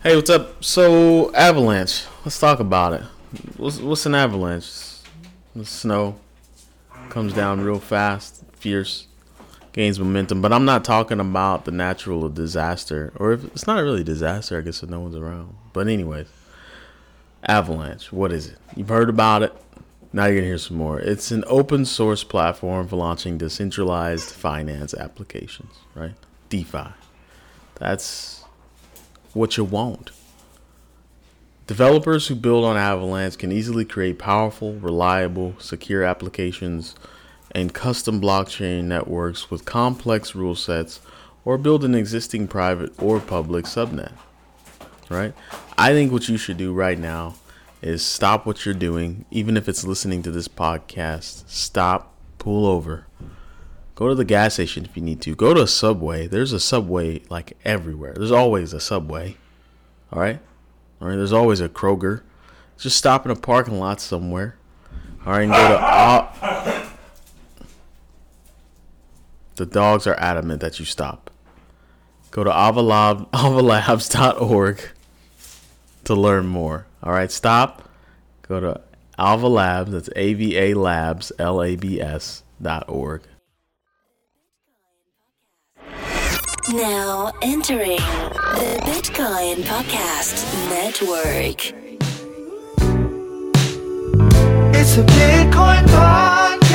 Hey, what's up? So, avalanche. Let's talk about it. What's, what's an avalanche? The snow comes down real fast, fierce, gains momentum. But I'm not talking about the natural disaster, or if it's not really a disaster, I guess if no one's around. But anyways, avalanche. What is it? You've heard about it. Now you're gonna hear some more. It's an open source platform for launching decentralized finance applications, right? DeFi. That's what you want. Developers who build on Avalanche can easily create powerful, reliable, secure applications and custom blockchain networks with complex rule sets or build an existing private or public subnet. Right? I think what you should do right now is stop what you're doing, even if it's listening to this podcast. Stop, pull over, go to the gas station if you need to. Go to a subway. There's a subway like everywhere. There's always a subway. All right, all right. There's always a Kroger. Just stop in a parking lot somewhere. All right, and go to. The dogs are adamant that you stop. Go to avalab, avalabs.org to learn more. All right, stop. Go to Ava Labs. That's A V A Labs L A B S dot org. Now entering the Bitcoin Podcast Network. It's a Bitcoin podcast.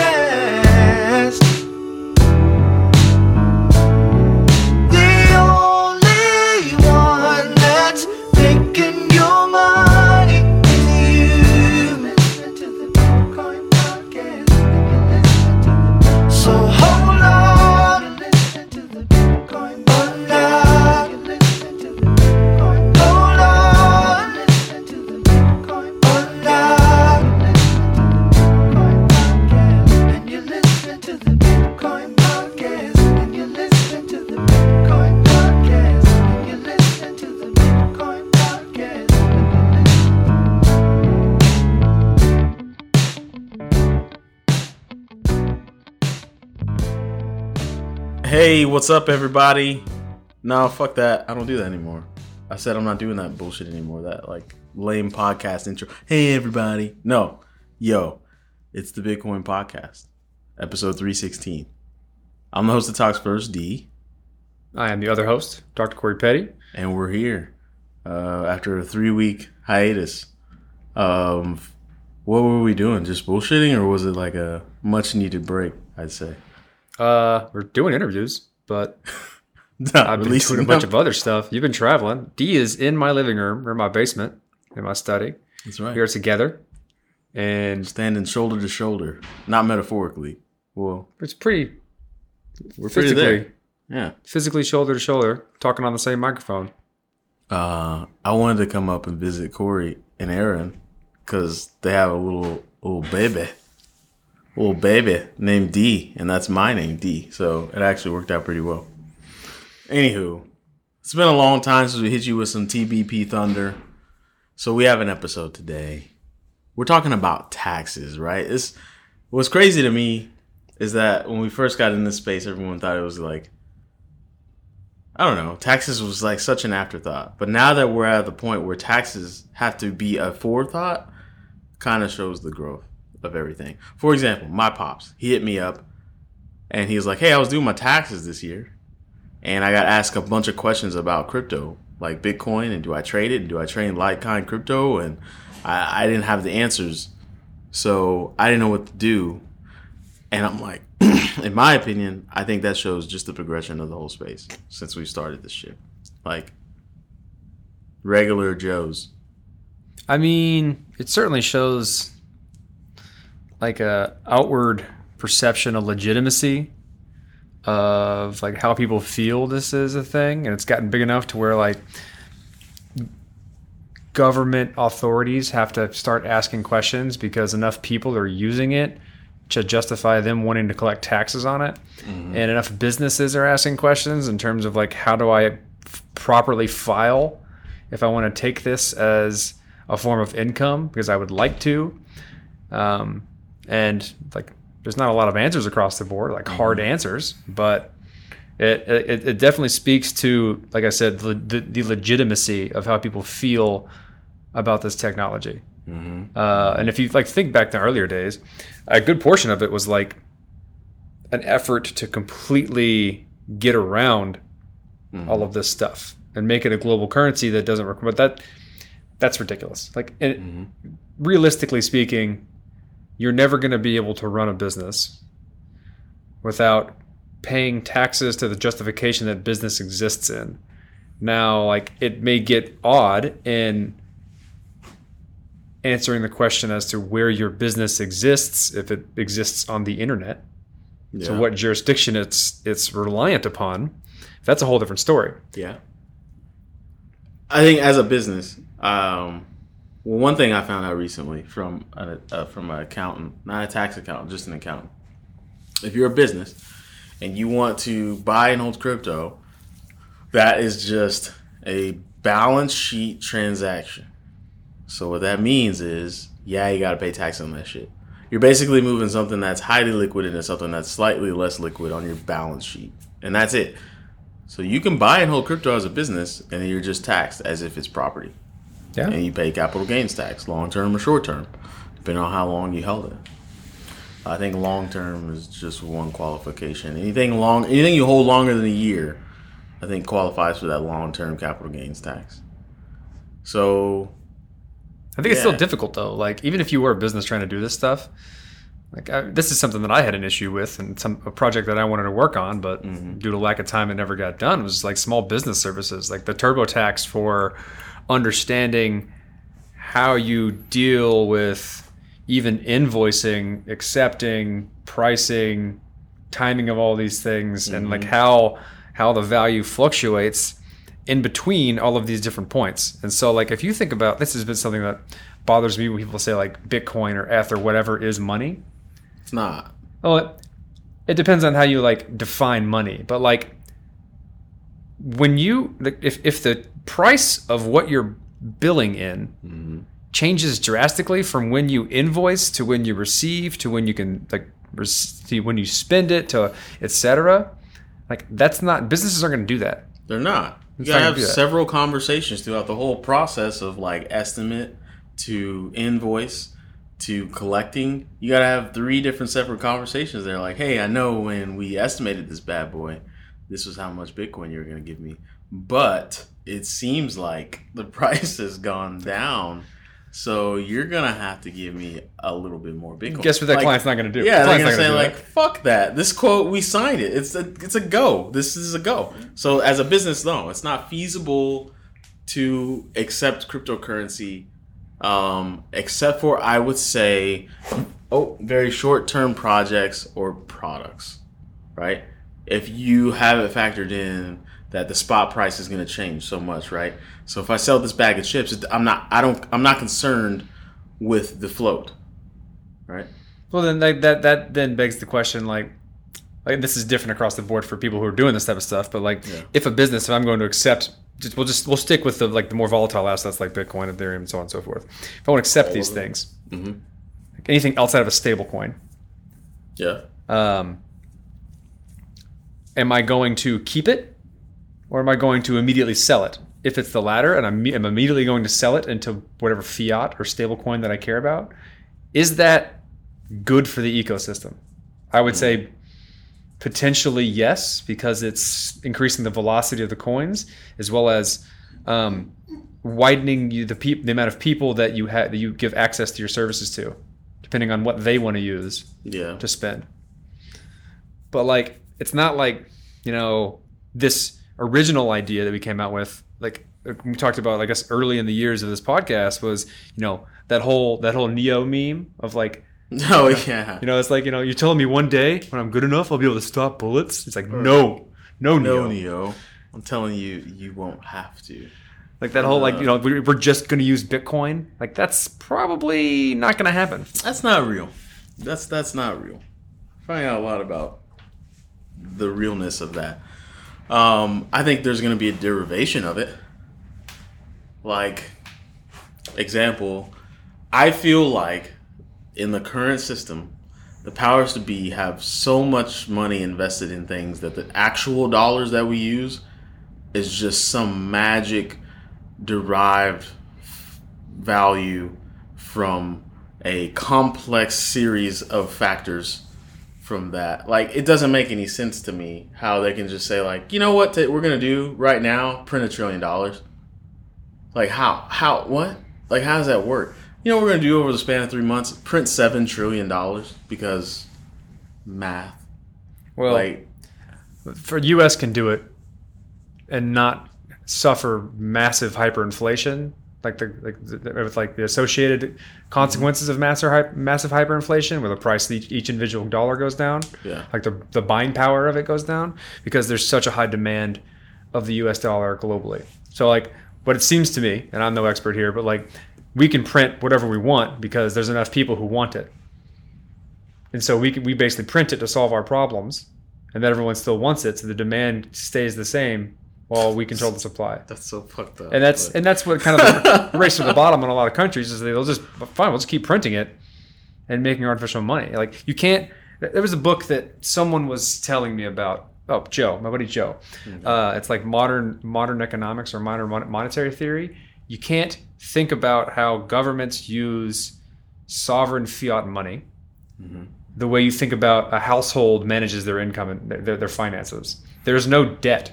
Hey, what's up, everybody? No, fuck that. I don't do that anymore. I said I'm not doing that bullshit anymore. That like lame podcast intro. Hey, everybody. No, yo, it's the Bitcoin Podcast, episode 316. I'm the host of Talks First, Dee, I am the other host, Dr. Corey Petty. and we're here uh, after a three week hiatus. Um, what were we doing? Just bullshitting, or was it like a much needed break? I'd say. Uh, we're doing interviews, but I've been doing a bunch them. of other stuff. You've been traveling. Dee is in my living room or my basement, in my study. That's right. We are together, and standing shoulder to shoulder, not metaphorically. Well, it's pretty we're pretty physically, there. Yeah. physically shoulder to shoulder, talking on the same microphone. Uh, I wanted to come up and visit Corey and Aaron because they have a little little baby, little baby named D, and that's my name D. So it actually worked out pretty well. Anywho, it's been a long time since we hit you with some TBP thunder, so we have an episode today. We're talking about taxes, right? It's what's crazy to me is that when we first got in this space, everyone thought it was like I don't know. Taxes was like such an afterthought. But now that we're at the point where taxes have to be a forethought, kind of shows the growth of everything. For example, my pops, he hit me up and he was like, Hey, I was doing my taxes this year. And I got asked a bunch of questions about crypto, like Bitcoin, and do I trade it? And do I trade Litecoin crypto? And I, I didn't have the answers. So I didn't know what to do. And I'm like, in my opinion, I think that shows just the progression of the whole space since we started this shit. Like regular Joes. I mean, it certainly shows like a outward perception of legitimacy of like how people feel this is a thing and it's gotten big enough to where like government authorities have to start asking questions because enough people are using it to justify them wanting to collect taxes on it. And enough businesses are asking questions in terms of like how do i f- properly file if i want to take this as a form of income because i would like to. Um, and like there's not a lot of answers across the board like hard mm-hmm. answers but It, it, it definitely speaks to, like I said, the, the, the legitimacy of how people feel about this technology. Mm-hmm. Uh, and if you like think back to earlier days, a good portion of it was like an effort to completely get around mm-hmm. all of this stuff and make it a global currency that doesn't work. But that that's ridiculous. Like, and realistically speaking, you're never going to be able to run a business without paying taxes to the justification that business exists in. Now, like it may get odd in answering the question as to where your business exists if it exists on the internet. So what jurisdiction it's it's reliant upon. That's a whole different story. Yeah. I think as a business, um, well, one thing I found out recently from a, uh, from an accountant, not a tax accountant, just an accountant. If you're a business and you want to buy and hold crypto, that is just a balance sheet transaction. So what that means is, yeah, you got to pay tax on that shit. You're basically moving something that's highly liquid into something that's slightly less liquid on your balance sheet, and that's it. So you can buy and hold crypto as a business, and then you're just taxed as if it's property, Yeah. and you pay capital gains tax, long term or short term, depending on how long you held it. I think long term is just one qualification. Anything long, anything you hold longer than a year, I think qualifies for that long term capital gains tax. So I think it's still difficult though. Like even if you were a business trying to do this stuff, like I, this is something that I had an issue with, and some a project that I wanted to work on, but mm-hmm. due to lack of time, it never got done. It was like small business services, like the TurboTax for understanding how you deal with even invoicing, accepting, pricing, timing of all these things, and like mm-hmm. how how the value fluctuates in between all of these different points. And so, like, if you think about this, has been something that bothers me when people say like Bitcoin or ETH or whatever is money. it's not. Well, it, it depends on how you like define money, but like when you if if the price of what you're billing in mm-hmm. changes drastically from when you invoice to when you receive to when you can like when you spend it to etc. Like that's not businesses aren't going to do that. They're not. You gotta have gonna do that. several conversations throughout the whole process of like estimate to invoice to collecting. You gotta have three different separate conversations. They're like, hey, I know when we estimated this bad boy, this was how much Bitcoin you were gonna give me. But it seems like the price has gone down. So you're gonna have to give me a little bit more Bitcoin. Guess what that Like, client's not going to do? yeah, they're gonna say like, that. "Fuck that! This quote, we signed it. It's a, it's a go. This is a go." So as a business, no, it's not feasible to accept cryptocurrency, um, except for I would say, oh, very short term projects or products, right? If you have it factored in that the spot price is going to change so much, right? So if I sell this bag of chips, I'm not, I don't, I'm not concerned with the float, right? Well, then like, that that then begs the question like. Like this is different across the board for people who are doing this type of stuff, but like if a business, if I'm going to accept, just, we'll just we'll stick with the like the more volatile assets like Bitcoin, Ethereum, and so on and so forth. If I want to accept these of them. things, Mhm. like anything outside of a stable coin, Yeah. um, am I going to keep it or am I going to immediately sell it? If it's the latter and I'm, I'm immediately going to sell it into whatever fiat or stable coin that I care about, is that good for the ecosystem? I would say potentially yes, because it's increasing the velocity of the coins as well as um, widening you the peop- the amount of people that you have that you give access to your services to, depending on what they want to use Yeah. to spend. But like, it's not like you know this original idea that we came out with. Like we talked about, I guess early in the years of this podcast was you know that whole that whole Neo meme of like Oh yeah. you know it's like you know you're telling me one day when I'm good enough I'll be able to stop bullets. It's like no, no, no, Neo. Neo. I'm telling you, you won't have to. Like that whole like uh, you know we're we're just gonna use Bitcoin. Like that's probably not gonna happen. That's not real. That's that's not real. Finding out a lot about the realness of that. Um, I think there's going to be a derivation of it. Like, example, I feel like in the current system the powers to be have so much money invested in things that the actual dollars that we use is just some magic derived value from a complex series of factors from that. Like it doesn't make any sense to me how they can just say like, you know what t- we're gonna do right now? Print a trillion dollars. Like how? How? What? Like how does that work? You know what we're gonna do over the span of three months? Print seven trillion dollars because math. Well, Like for U.S. can do it and not suffer massive hyperinflation, like the like the, with like the associated consequences of massive massive hyperinflation, where the price of each, each individual dollar goes down. Yeah. like the the buying power of it goes down because there's such a high demand of the U.S. dollar globally. So like what it seems to me, and I'm no expert here, but like we can print whatever we want because there's enough people who want it. And so we can, we basically print it to solve our problems, and then everyone still wants it, so the demand stays the same while we control the supply. that's so fucked up. And that's but- and that's what kind of the race to the bottom in a lot of countries is they'll just fine, we'll just keep printing it and making artificial money. Like you can't. There was a book that someone was telling me about. Oh, Joe, my buddy Joe. Uh, it's like modern modern economics or modern mon- monetary theory. You can't think about how governments use sovereign fiat money the way you think about a household manages their income and their, their finances. There's no debt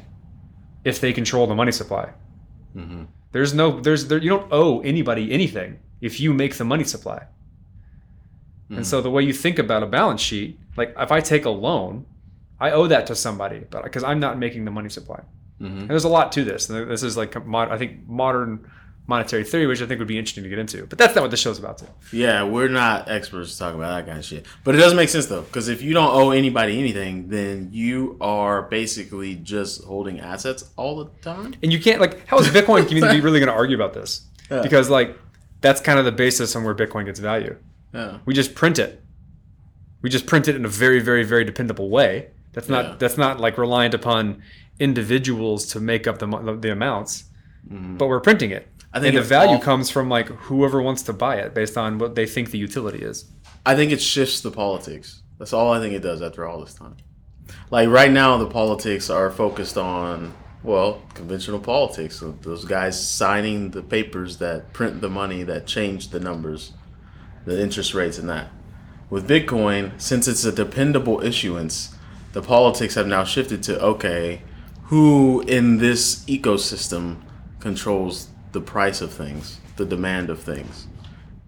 if they control the money supply. Mm-hmm. There's no there's there, you don't owe anybody anything if you make the money supply. And so mm. the way you think about a balance sheet, like if I take a loan, I owe that to somebody, but because I'm not making the money supply. Mm-hmm. And there's a lot to this. And this is like mod, I think modern monetary theory, which I think would be interesting to get into. But that's not what the show's about. Too. Yeah, we're not experts to talk about that kind of shit. But it does make sense though, because if you don't owe anybody anything, then you are basically just holding assets all the time. And you can't like how is Bitcoin community really going to argue about this? Because like that's kind of the basis on where Bitcoin gets value. Yeah. We just print it. We just print it in a very, very, very dependable way. That's not Yeah. that's not like reliant upon individuals to make up the the amounts, mm-hmm. but we're printing it. I think and the value all- comes from like whoever wants to buy it based on what they think the utility is. I think it shifts the politics. That's all I think it does after all this time. Like right now, the politics are focused on well, conventional politics. So those guys signing the papers that print the money that change the numbers, the interest rates, and that. With Bitcoin, since it's a dependable issuance, the politics have now shifted to okay, who in this ecosystem controls the price of things, the demand of things.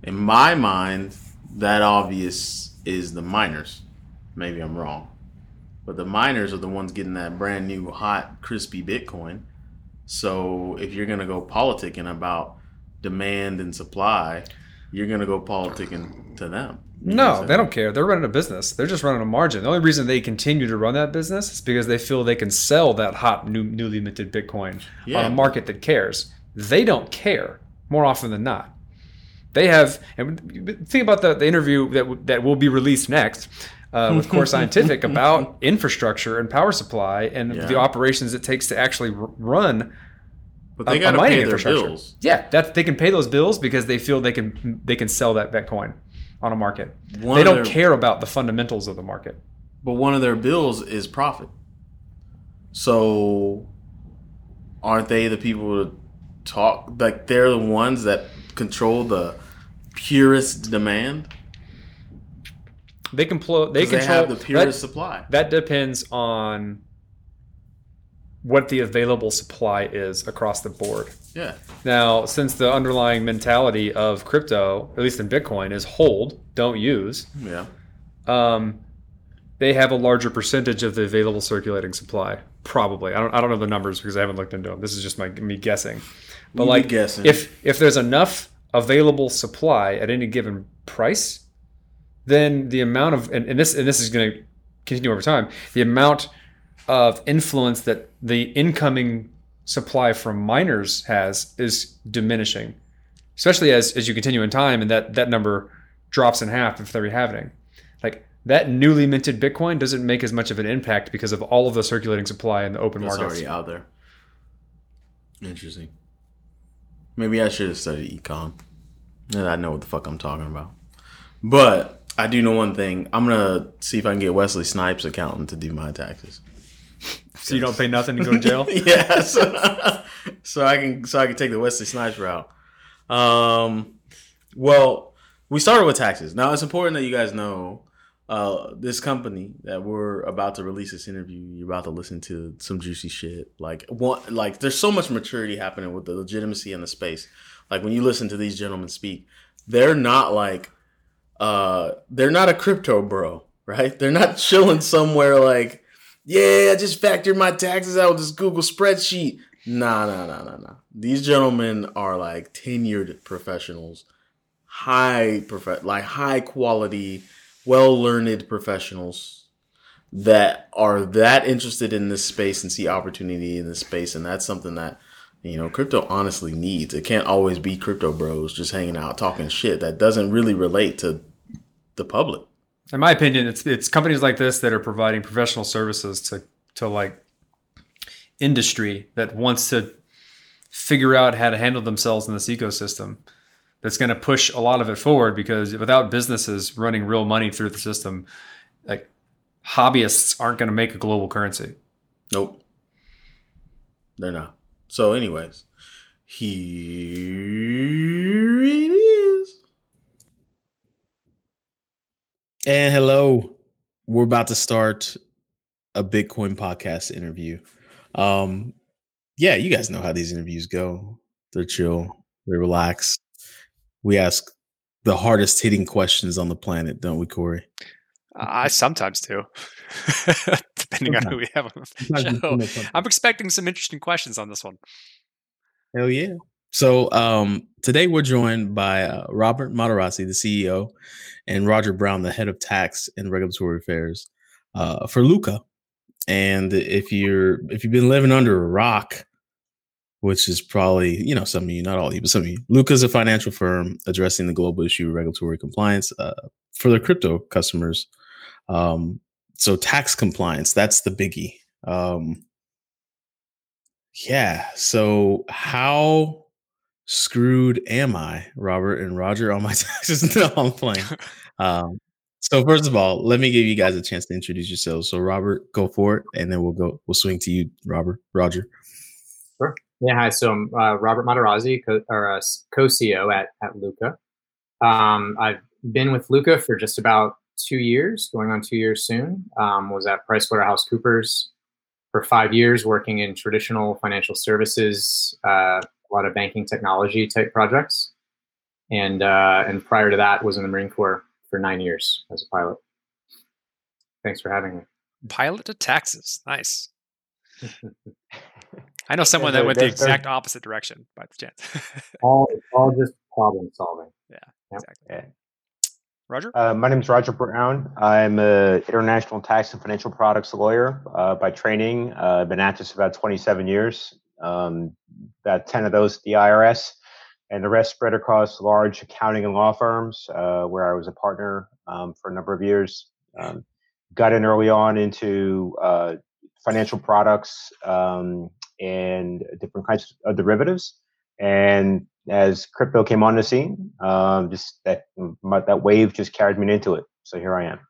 In my mind, that obvious is the miners. Maybe I'm wrong. But the miners are the ones getting that brand new, hot, crispy Bitcoin. So if you're going to go politicking about demand and supply, you're going to go politicking to them. You No, they don't care. They're running a business. They're just running a margin. The only reason they continue to run that business is because they feel they can sell that hot, new, newly minted Bitcoin on a market that cares. They don't care more often than not. They have, and think about the, the interview that that will be released next uh, with Core Scientific about infrastructure and power supply and Yeah. the operations it takes to actually r- run But a- they got to mining pay their bills. Yeah, that they can pay those bills because they feel they can they can sell that Bitcoin on a market. One they don't their- care about the fundamentals of the market. But one of their bills is profit. So aren't they the people to talk? Like they're the ones that control the purest demand? They can plo- they 'Cause They, control have the purest that, supply. that depends on what the available supply is across the board. Yeah. Now, since the underlying mentality of crypto, at least in Bitcoin, is hold, don't use, Yeah. um, they have a larger percentage of the available circulating supply. Probably, I don't, I don't know the numbers because I haven't looked into them. This is just my me guessing. But You like, guessing. if if there's enough available supply at any given price, then the amount of and, and this and this is going to continue over time. The amount of influence that the incoming supply from miners has is diminishing, especially as as you continue in time, and that that number drops in half if they're happening. Like that newly minted Bitcoin doesn't make as much of an impact because of all of the circulating supply in the open market. already out there. Interesting. Maybe I should have studied econ. And I know what the fuck I'm talking about. But I do know one thing. I'm gonna see if I can get Wesley Snipes' accountant to do my taxes. So you don't pay nothing to go to jail? yeah, so, so I can so I can take the Wesley Snipes route. Um, well, we started with taxes. Now it's important that you guys know uh, this company that we're about to release this interview. You're about to listen to some juicy shit. Like one, like there's so much maturity happening with the legitimacy in the space. Like when you listen to these gentlemen speak, they're not like uh, they're not a crypto bro, right? They're not chilling somewhere like, yeah, I just factored my taxes out with this Google spreadsheet. Nah, nah, nah, nah, nah. These gentlemen are like tenured professionals, high prof- like high quality, well learned professionals that are that interested in this space and see opportunity in this space, and that's something that you know crypto honestly needs. It can't always be crypto bros just hanging out talking shit that doesn't really relate to the public. In my opinion, it's it's companies like this that are providing professional services to to like industry that wants to figure out how to handle themselves in this ecosystem. That's going to push a lot of it forward because without businesses running real money through the system, like hobbyists aren't going to make a global currency. Nope. They're not. So, anyways, here it is. And hello. We're about to start a Bitcoin podcast interview. Um, yeah, you guys know how these interviews go. They're chill, they relax. We ask the hardest hitting questions on the planet, don't we, Corey? I sometimes do, depending on who we have on the show. I'm expecting some interesting questions on this one. Hell yeah. So um, today we're joined by uh, Robert Materazzi, the CEO, and Roger Brown, the head of tax and regulatory affairs uh, for Lukka. And if you're if you've been living under a rock, which is probably you know some of you, not all of you, but some of you, Lukka's a financial firm addressing the global issue of regulatory compliance uh, for their crypto customers. Um, so tax compliance, that's the biggie. Um, yeah. So how screwed am I, Robert and Roger, on my taxes? no, I'm playing. Um, so first of all, let me give you guys a chance to introduce yourselves. So Robert, go for it, and then we'll go. We'll swing to you, Robert. Roger. Yeah. Hi. So I'm uh, Robert Materazzi, co- or uh, co-CEO at at Lukka. Um, I've been with Lukka for just about two years, going on two years soon. Um, was at PricewaterhouseCoopers for five years, working in traditional financial services, uh, a lot of banking technology type projects, and uh, and prior to that, was in the Marine Corps for nine years as a pilot. Thanks for having me. Pilot to taxes. Nice. I know someone that went the they're- they're- exact opposite direction by the chance. All all just problem solving. yeah, Yep. exactly. Yeah. Roger? Uh, my name is Roger Brown. I'm an international tax and financial products lawyer uh, by training. Uh, I've been at this about 27 years. Um, about 10 of those at the IRS, and the rest spread across large accounting and law firms, uh, where I was a partner um, for a number of years. Um, got in early on into uh, financial products um, and different kinds of derivatives. And as crypto came on the scene, um, just that my, that wave just carried me into it. So here I am.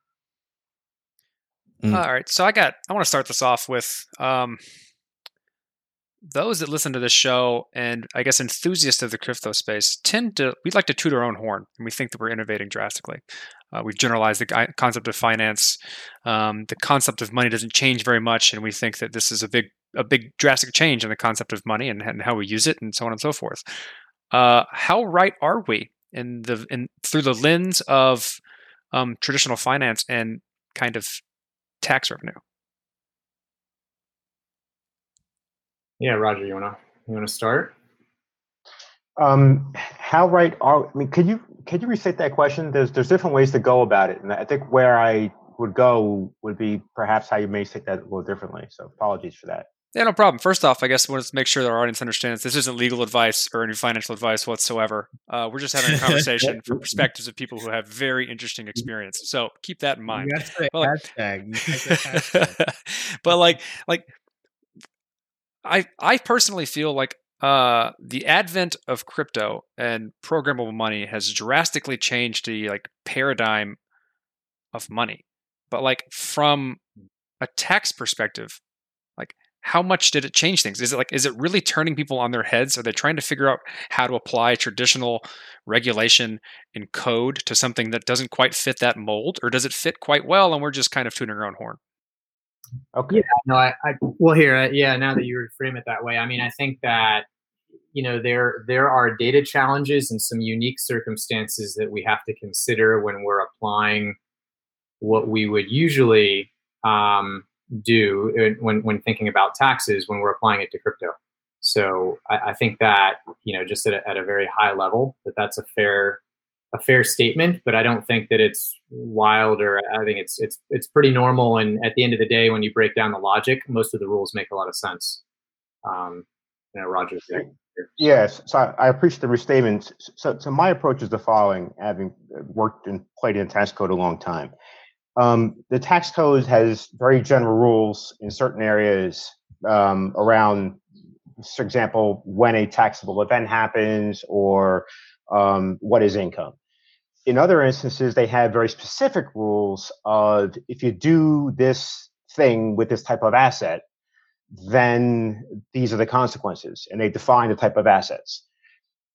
Mm. All right. So I got, I want to start this off with um, those that listen to this show and I guess enthusiasts of the crypto space tend to, we like to toot our own horn and we think that we're innovating drastically. Uh, we've generalized the concept of finance. Um, the concept of money doesn't change very much, and we think that this is a big, a big drastic change in the concept of money and, and how we use it, and so on and so forth. Uh, how right are we in the in through the lens of um, traditional finance and kind of tax revenue? Yeah, Roger, you wanna you wanna start? Um, how right are? I mean, could you could you restate that question? There's there's different ways to go about it, and I think where I would go would be perhaps how you may take that a little differently. So apologies for that. Yeah, no problem. First off, I guess we want to make sure that our audience understands this isn't legal advice or any financial advice whatsoever. Uh, we're just having a conversation from perspectives of people who have very interesting experience. So keep that in mind. gotta Well, hashtag. You gotta say hashtag. but like like I I personally feel like uh the advent of crypto and programmable money has drastically changed the like paradigm of money. But like from a tax perspective, like how much did it change things? Is it like is it really turning people on their heads? Are they trying to figure out how to apply traditional regulation and code to something that doesn't quite fit that mold, or does it fit quite well and we're just kind of tuning our own horn? Okay. Yeah, no, I, I well here, uh, yeah. Now that you reframe it that way, I mean, I think that you know there there are data challenges and some unique circumstances that we have to consider when we're applying what we would usually um, do when when thinking about taxes when we're applying it to crypto. So I, I think that you know just at a, at a very high level that that's a fair a fair statement, but I don't think that it's wild or I think it's it's it's pretty normal. And at the end of the day, when you break down the logic, most of the rules make a lot of sense. Um, you know, Roger. Yes, so I, I appreciate the restatement. So, so my approach is the following: having worked and played in tax code a long time, um, the tax code has very general rules in certain areas um, around, for example, when a taxable event happens or um, what is income. In other instances, they have very specific rules of if you do this thing with this type of asset, then these are the consequences, and they define the type of assets.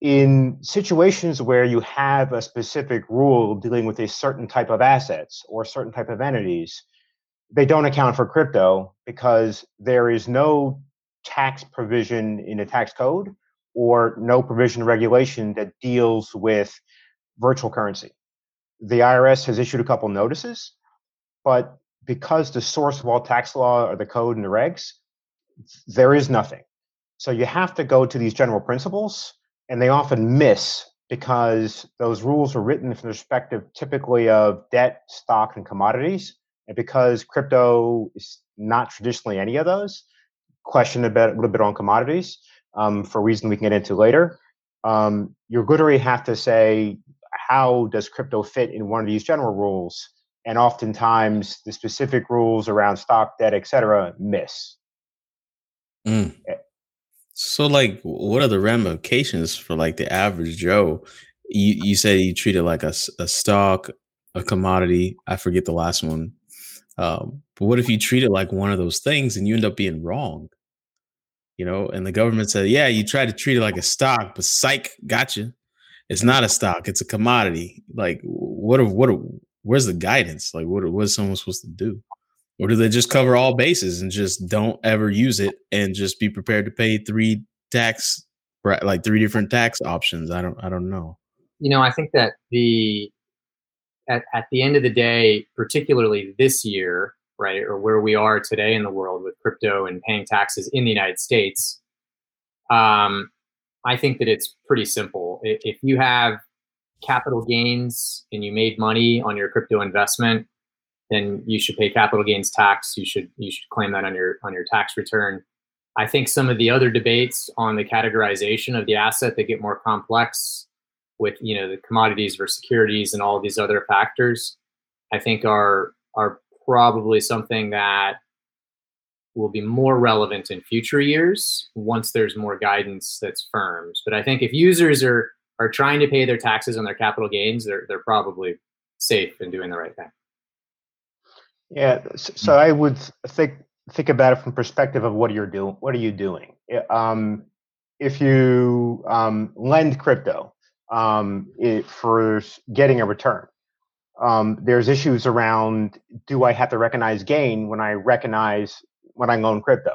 In situations where you have a specific rule dealing with a certain type of assets or certain type of entities, they don't account for crypto because there is no tax provision in the tax code or no provision regulation that deals with virtual currency. The IRS has issued a couple notices, but because the source of all tax law are the code and the regs, there is nothing. So you have to go to these general principles, and they often miss because those rules are written from the perspective typically of debt, stock, and commodities. And because crypto is not traditionally any of those, question a, bit, a little bit on commodities um, for a reason we can get into later. Um, you're going to have to say, how does crypto fit in one of these general rules? And oftentimes, the specific rules around stock, debt, et cetera, miss. Mm. So, like, what are the ramifications for like the average Joe? You you say you treat it like a, a stock, a commodity. I forget the last one. Um, but what if you treat it like one of those things and you end up being wrong? You know, and the government said, "Yeah, you try to treat it like a stock, but psych, gotcha. It's not a stock; it's a commodity." Like, what? What? Where's the guidance? Like, what? What is someone supposed to do? Or do they just cover all bases and just don't ever use it and just be prepared to pay three tax like three different tax options? I don't i don't know. You know i think that the at, at the end of the day particularly this year right or where we are today in the world with crypto and paying taxes in the united states um, i think that it's pretty simple. If you have capital gains and you made money on your crypto investment then you should pay capital gains tax. You should you should claim that on your on your tax return. I think some of the other debates on the categorization of the asset that get more complex with you know the commodities versus securities and all these other factors, I think are are probably something that will be more relevant in future years once there's more guidance that's firms. But I think if users are are trying to pay their taxes on their capital gains, they're they're probably safe in doing the right thing. Yeah, so I would think think about it from perspective of what you're doing. What are you doing? Um, if you um, lend crypto um, it, for getting a return, um, there's issues around: do I have to recognize gain when I recognize when I loan crypto?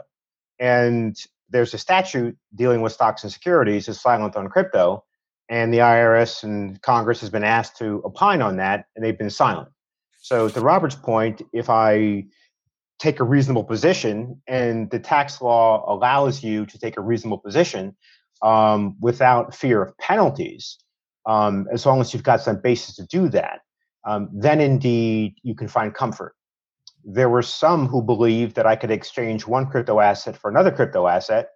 And there's a statute dealing with stocks and securities is silent on crypto, and the IRS and Congress has been asked to opine on that, and they've been silent. So, to Robert's point, if I take a reasonable position and the tax law allows you to take a reasonable position um, without fear of penalties, um, as long as you've got some basis to do that, um, then indeed you can find comfort. There were some who believed that I could exchange one crypto asset for another crypto asset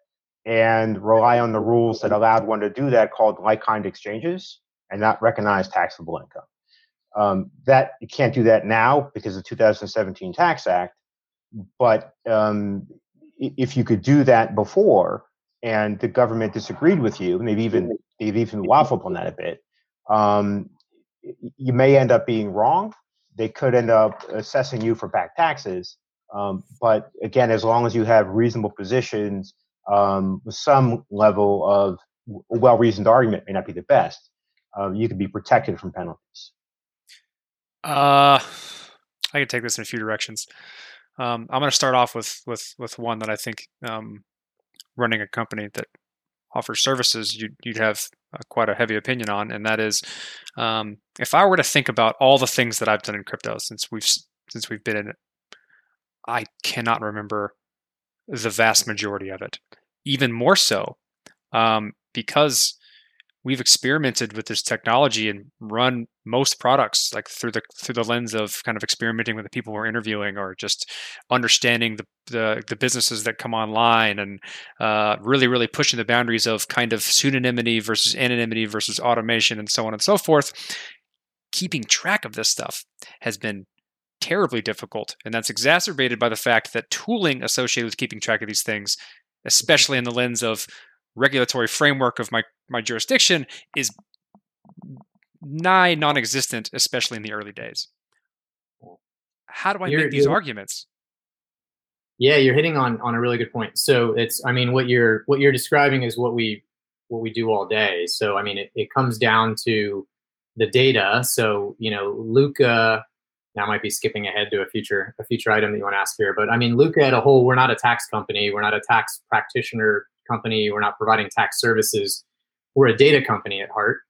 and rely on the rules that allowed one to do that called like kind exchanges and not recognize taxable income. Um, that you can't do that now because of the 2017 Tax Act. But um, if you could do that before, and the government disagreed with you, maybe even they've even waffled on that a bit, um, you may end up being wrong. they could end up assessing you for back taxes. Um, but again, as long as you have reasonable positions, um, with some level of well-reasoned argument may not be the best, um, you could be protected from penalties. Uh, I could take this in a few directions. Um, I'm going to start off with with with one that I think um, running a company that offers services you'd, you'd have uh, quite a heavy opinion on, and that is um, if I were to think about all the things that I've done in crypto since we've since we've been in it, I cannot remember the vast majority of it. Even more so um, because we've experimented with this technology and run most products like through the through the lens of kind of experimenting with the people we're interviewing or just understanding the the, the businesses that come online and uh, really really pushing the boundaries of kind of pseudonymity versus anonymity versus automation and so on and so forth. Keeping track of this stuff has been terribly difficult and that's exacerbated by the fact that tooling associated with keeping track of these things especially in the lens of regulatory framework of my my jurisdiction is nigh non-existent, especially in the early days. How do I You're- make these arguments? Yeah, you're hitting on on a really good point. So it's I mean what you're what you're describing is what we what we do all day. So I mean it, it comes down to the data. So, you know, Lukka now I might be skipping ahead to a future a future item that you want to ask here. But I mean Lukka at a whole, we're not a tax company, we're not a tax practitioner company, we're not providing tax services. We're a data company at heart.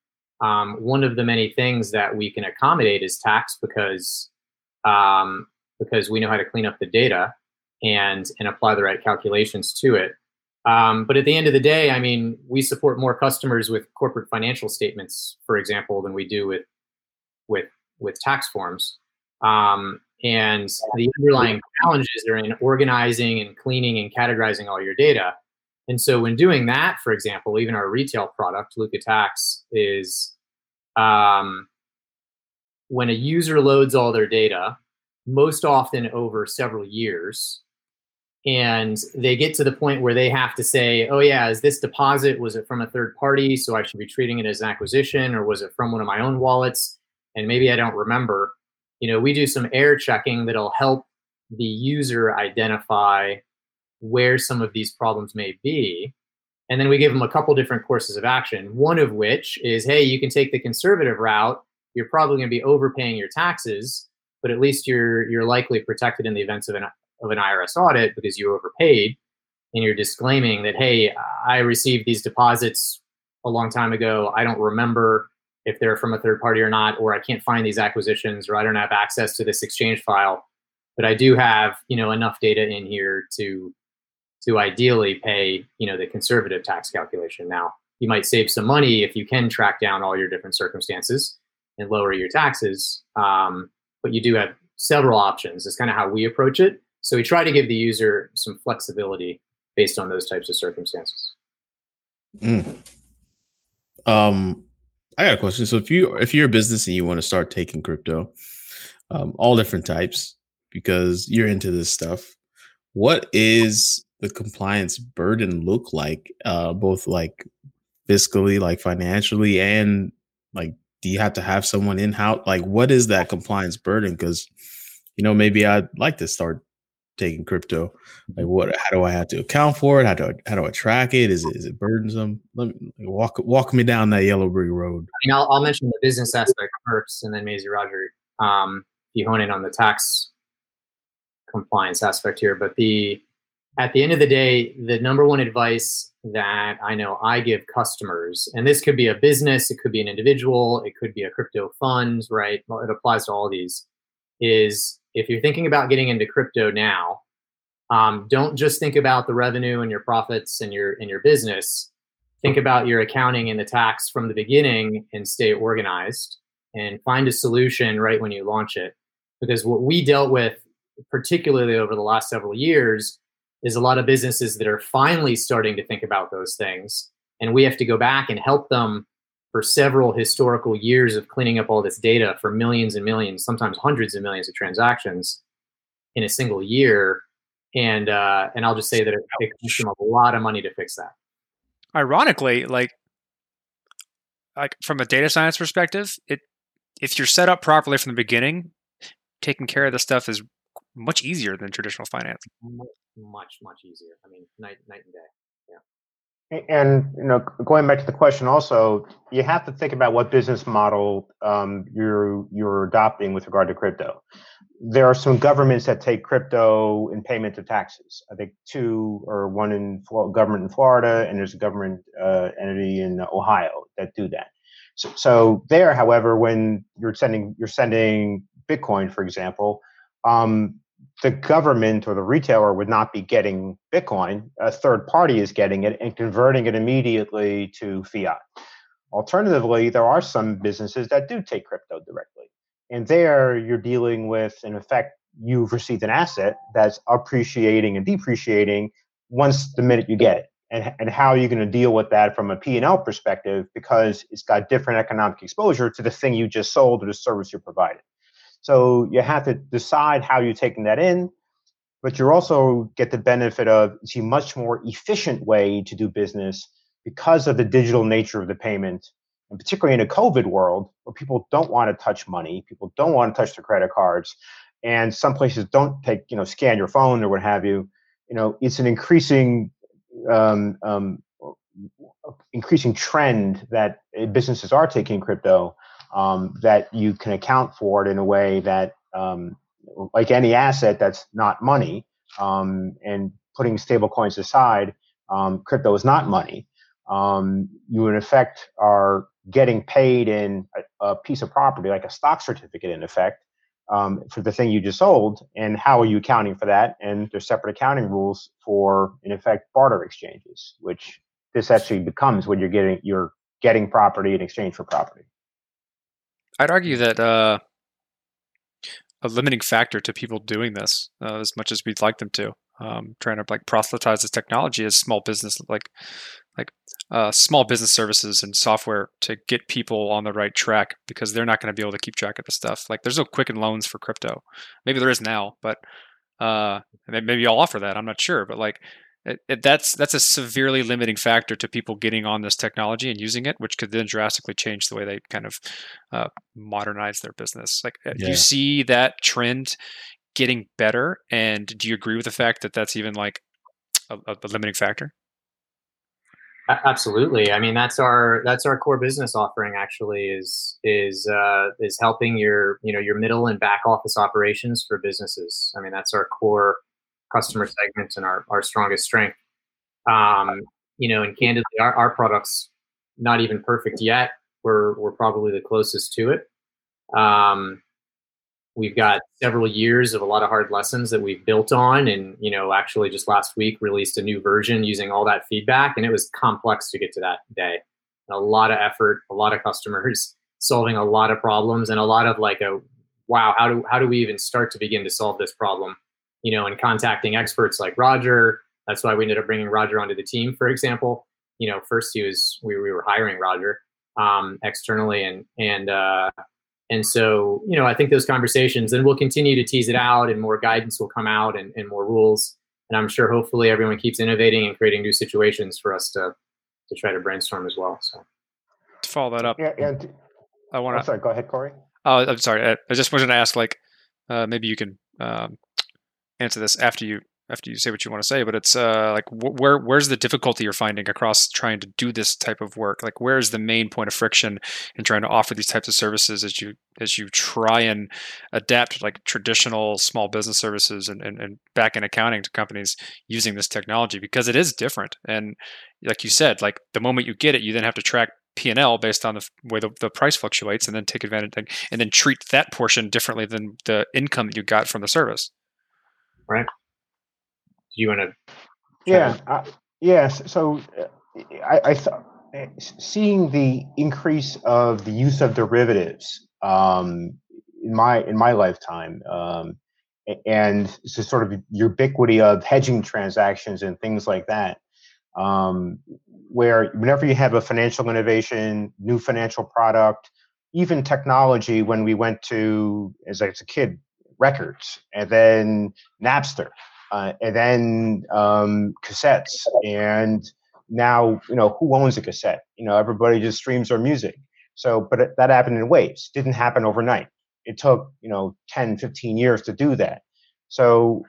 Um, one of the many things that we can accommodate is tax because um, because we know how to clean up the data and and apply the right calculations to it. Um, but at the end of the day, I mean, we support more customers with corporate financial statements, for example, than we do with with with tax forms. Um, and the underlying challenges are in organizing and cleaning and categorizing all your data. And so, when doing that, for example, even our retail product, Lukka Tax, is um, when a user loads all their data, most often over several years, and they get to the point where they have to say, "Oh yeah, is this deposit was it from a third party, so I should be treating it as an acquisition, or was it from one of my own wallets?" And maybe I don't remember. You know, we do some error checking that'll help the user identify where some of these problems may be. And then we give them a couple different courses of action. One of which is, hey, you can take the conservative route. You're probably going to be overpaying your taxes, but at least you're you're likely protected in the events of an of an IRS audit because you overpaid, and you're disclaiming that, hey, I received these deposits a long time ago. I don't remember if they're from a third party or not, or I can't find these acquisitions, or I don't have access to this exchange file. But I do have, you know, enough data in here to to ideally pay, you know, the conservative tax calculation. Now, you might save some money if you can track down all your different circumstances and lower your taxes. Um, but you do have several options. It's kind of how we approach it. So we try to give the user some flexibility based on those types of circumstances. Mm. Um, I got a question. So if you if you're a business and you want to start taking crypto, um, all different types, because you're into this stuff, what is the compliance burden look like? Uh, both like fiscally, like financially, and like do you have to have someone in house? Like, what is that compliance burden? Because you know, maybe I'd like to start taking crypto. Like, what? How do I have to account for it? How do I, how do I track it? Is it is it burdensome? Let me walk walk me down that yellow brick road. I mean, I'll, I'll mention the business aspect first, and then Maisie Roger, um, you hone in on the tax compliance aspect here. But the at the end of the day, the number one advice that I know I give customers, and this could be a business, it could be an individual, it could be a crypto fund, right? It applies to all these. Is if you're thinking about getting into crypto now, um, don't just think about the revenue and your profits and your in your business. Think about your accounting and the tax from the beginning and stay organized and find a solution right when you launch it. Because what we dealt with, particularly over the last several years, is a lot of businesses that are finally starting to think about those things. And we have to go back and help them for several historical years of cleaning up all this data for millions and millions, sometimes hundreds of millions of transactions in a single year. And uh, and I'll just say that it, it costs them a lot of money to fix that. Ironically, like like from a data science perspective, it if you're set up properly from the beginning, taking care of this stuff is much easier than traditional finance. Mu- Much much easier. I mean, night night and day. Yeah. And you know, going back to the question, also, you have to think about what business model um, you're you're adopting with regard to crypto. There are some governments that take crypto in payment of taxes. I think two or one in government in Florida, and there's a government uh, entity in Ohio that do that. So, so there, however, when you're sending you're sending Bitcoin, for example, um, the government or the retailer would not be getting Bitcoin. A third party is getting it and converting it immediately to fiat. Alternatively, there are some businesses that do take crypto directly. And there you're dealing with, in effect, you've received an asset that's appreciating and depreciating once the minute you get it. And, and how are you going to deal with that from a P&L perspective because it's got different economic exposure to the thing you just sold or the service you provided. So you have to decide how you're taking that in, but you also get the benefit of it's a much more efficient way to do business because of the digital nature of the payment, and particularly in a COVID world where people don't want to touch money, people don't want to touch their credit cards, and some places don't take you know scan your phone or what have you. You know, it's an increasing um, um, increasing trend that uh, businesses are taking crypto um, that you can account for it in a way that, um, like any asset that's not money, um, and putting stable coins aside, um, crypto is not money. Um, you, in effect, are getting paid in a, a, piece of property, like a stock certificate, in effect, um, for the thing you just sold. And how are you accounting for that? And there's separate accounting rules for, in effect, barter exchanges, which this actually becomes when you're getting you're getting property in exchange for property. I'd argue that uh, a limiting factor to people doing this, uh, as much as we'd like them to, um, trying to like proselytize this technology is small business, like like uh, small business services and software to get people on the right track because they're not going to be able to keep track of the stuff. Like there's no Quicken Loans for crypto. Maybe there is now, but uh, maybe I'll offer that. I'm not sure, but like it, it, that's that's a severely limiting factor to people getting on this technology and using it, which could then drastically change the way they kind of uh, modernize their business. Like, uh, do you see that trend getting better? And do you agree with the fact that that's even like a, a limiting factor? Absolutely. I mean, that's our that's our core business offering. Actually, is is uh, is helping your you know your middle and back office operations for businesses. I mean, that's our core customer segments and our, our strongest strength. Um, you know, and candidly, our, our product's not even perfect yet. We're, we're probably the closest to it. Um, we've got several years of a lot of hard lessons that we've built on and you know actually just last week released a new version using all that feedback and it was complex to get to that day a lot of effort a lot of customers solving a lot of problems and a lot of like a wow how do how do we even start to begin to solve this problem you know, and contacting experts like Roger. That's why we ended up bringing Roger onto the team, for example. You know, first he was we, we were hiring Roger um, externally, and and uh, and so you know, I think those conversations, and we'll continue to tease it out, and more guidance will come out, and, and more rules. And I'm sure, hopefully, everyone keeps innovating and creating new situations for us to to try to brainstorm as well. So to follow that up, yeah, and I want to. Sorry, go ahead, Corey. Oh, I'm sorry. I, I just wanted to ask, like, uh, maybe you can um, answer this after you after you say what you want to say, but it's uh, like wh- where where's the difficulty you're finding across trying to do this type of work? Like where's the main point of friction in trying to offer these types of services as you as you try and adapt like traditional small business services and, and, and back in accounting to companies using this technology because it is different. And like you said, like the moment you get it, you then have to track P and L based on the way the, the price fluctuates, and then take advantage and then treat that portion differently than the income that you got from the service right? Do you want to? Yeah. Uh, yes. So uh, I, I eh, seeing the increase of the use of derivatives um, in my in my lifetime, um, and it's sort of ubiquity of hedging transactions and things like that. Um, where whenever you have a financial innovation, new financial product, even technology, when we went to as a kid records, and then Napster, uh, and then um, cassettes, and now you know who owns a cassette? You know, everybody just streams their music. So, but that happened in waves. Didn't happen overnight. it took you know 10 15 years to do that so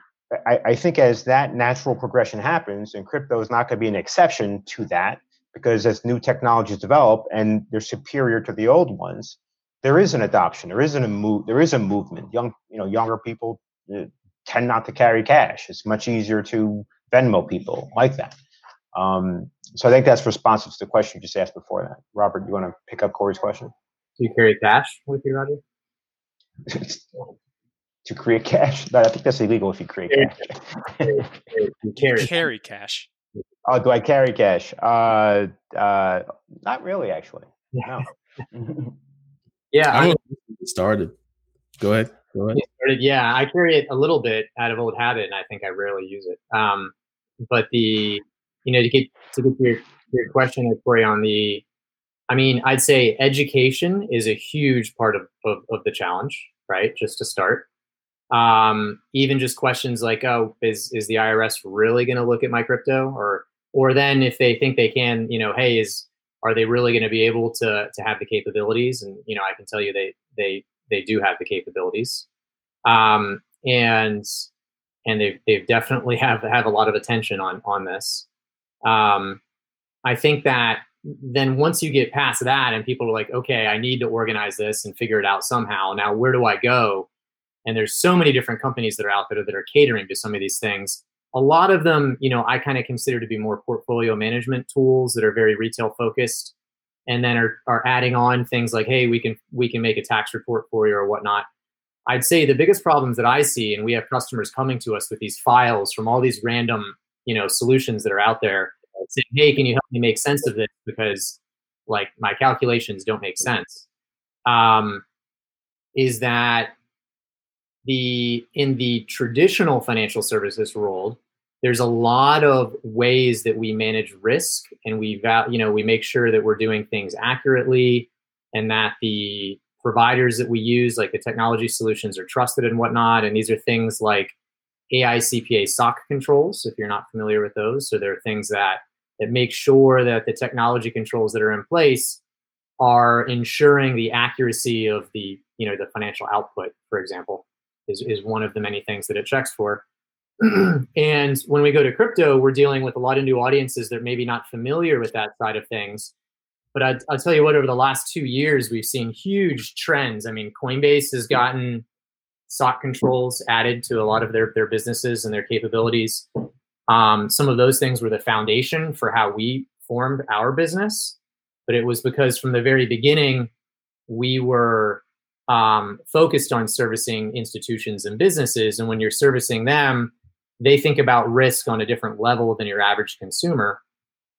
I, I think as that natural progression happens and crypto is not going to be an exception to that because as new technologies develop and they're superior to the old ones there is an adoption there isn't a move there is a movement. Young you know younger people uh, tend not to carry cash. It's much easier to venmo people like that. Um, so i think that's responsive to the question you just asked before that. Robert you want to pick up corey's question? Do you carry cash with you, Roger? to create cash? No, i think that's illegal if you create cash. You carry. Carry. Cash. oh do i carry cash? Uh, uh, not really actually. No Yeah, I I'm mean, gonna get started. Go ahead. Go ahead. started, yeah, I carry it a little bit out of old habit, and I think I rarely use it. Um, but the, you know, to get to get to your, your question, Corey, on the, I mean, I'd say education is a huge part of, of, of the challenge, right? Just to start. Um, even just questions like, oh, is is the IRS really going to look at my crypto, or or then if they think they can, you know, hey, is are they really going to be able to to have the capabilities? And you know, I can tell you they they they do have the capabilities, um, and and they've they've definitely have have a lot of attention on on this. Um, I think that then once you get past that and people are like, okay, I need to organize this and figure it out somehow. Now, where do I go? And there's so many different companies that are out there that are catering to some of these things. A lot of them, you know, I kind of consider to be more portfolio management tools that are very retail focused, and then are are adding on things like, hey, we can we can make a tax report for you or whatnot. I'd say the biggest problems that I see, and we have customers coming to us with these files from all these random, you know, solutions that are out there, saying, "Hey, can you help me make sense of this?" Because like my calculations don't make sense. Um, is that the in the traditional financial services world, there's a lot of ways that we manage risk, and we you know we make sure that we're doing things accurately, and that the providers that we use, like the technology solutions, are trusted and whatnot. And these are things like AICPA SOC controls, if you're not familiar with those. So there are things that that make sure that the technology controls that are in place are ensuring the accuracy of the you know the financial output, for example, is, is one of the many things that it checks for. and when we go to crypto, we're dealing with a lot of new audiences that are maybe not familiar with that side of things. But I, I'll tell you what, over the last two years, we've seen huge trends. I mean, Coinbase has gotten SOC controls added to a lot of their, their businesses and their capabilities. Um, some of those things were the foundation for how we formed our business. But it was because from the very beginning, we were um, focused on servicing institutions and businesses. And when you're servicing them, they think about risk on a different level than your average consumer.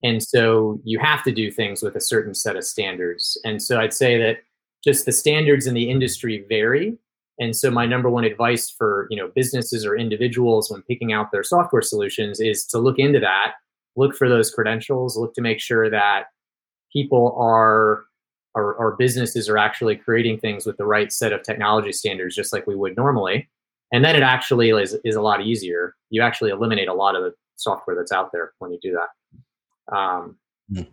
And so you have to do things with a certain set of standards. And so I'd say that just the standards in the industry vary. And so my number one advice for you know businesses or individuals when picking out their software solutions is to look into that, look for those credentials, look to make sure that people are or, or businesses are actually creating things with the right set of technology standards, just like we would normally. And then it actually is, is a lot easier. You actually eliminate a lot of the software that's out there when you do that. Um, Mm.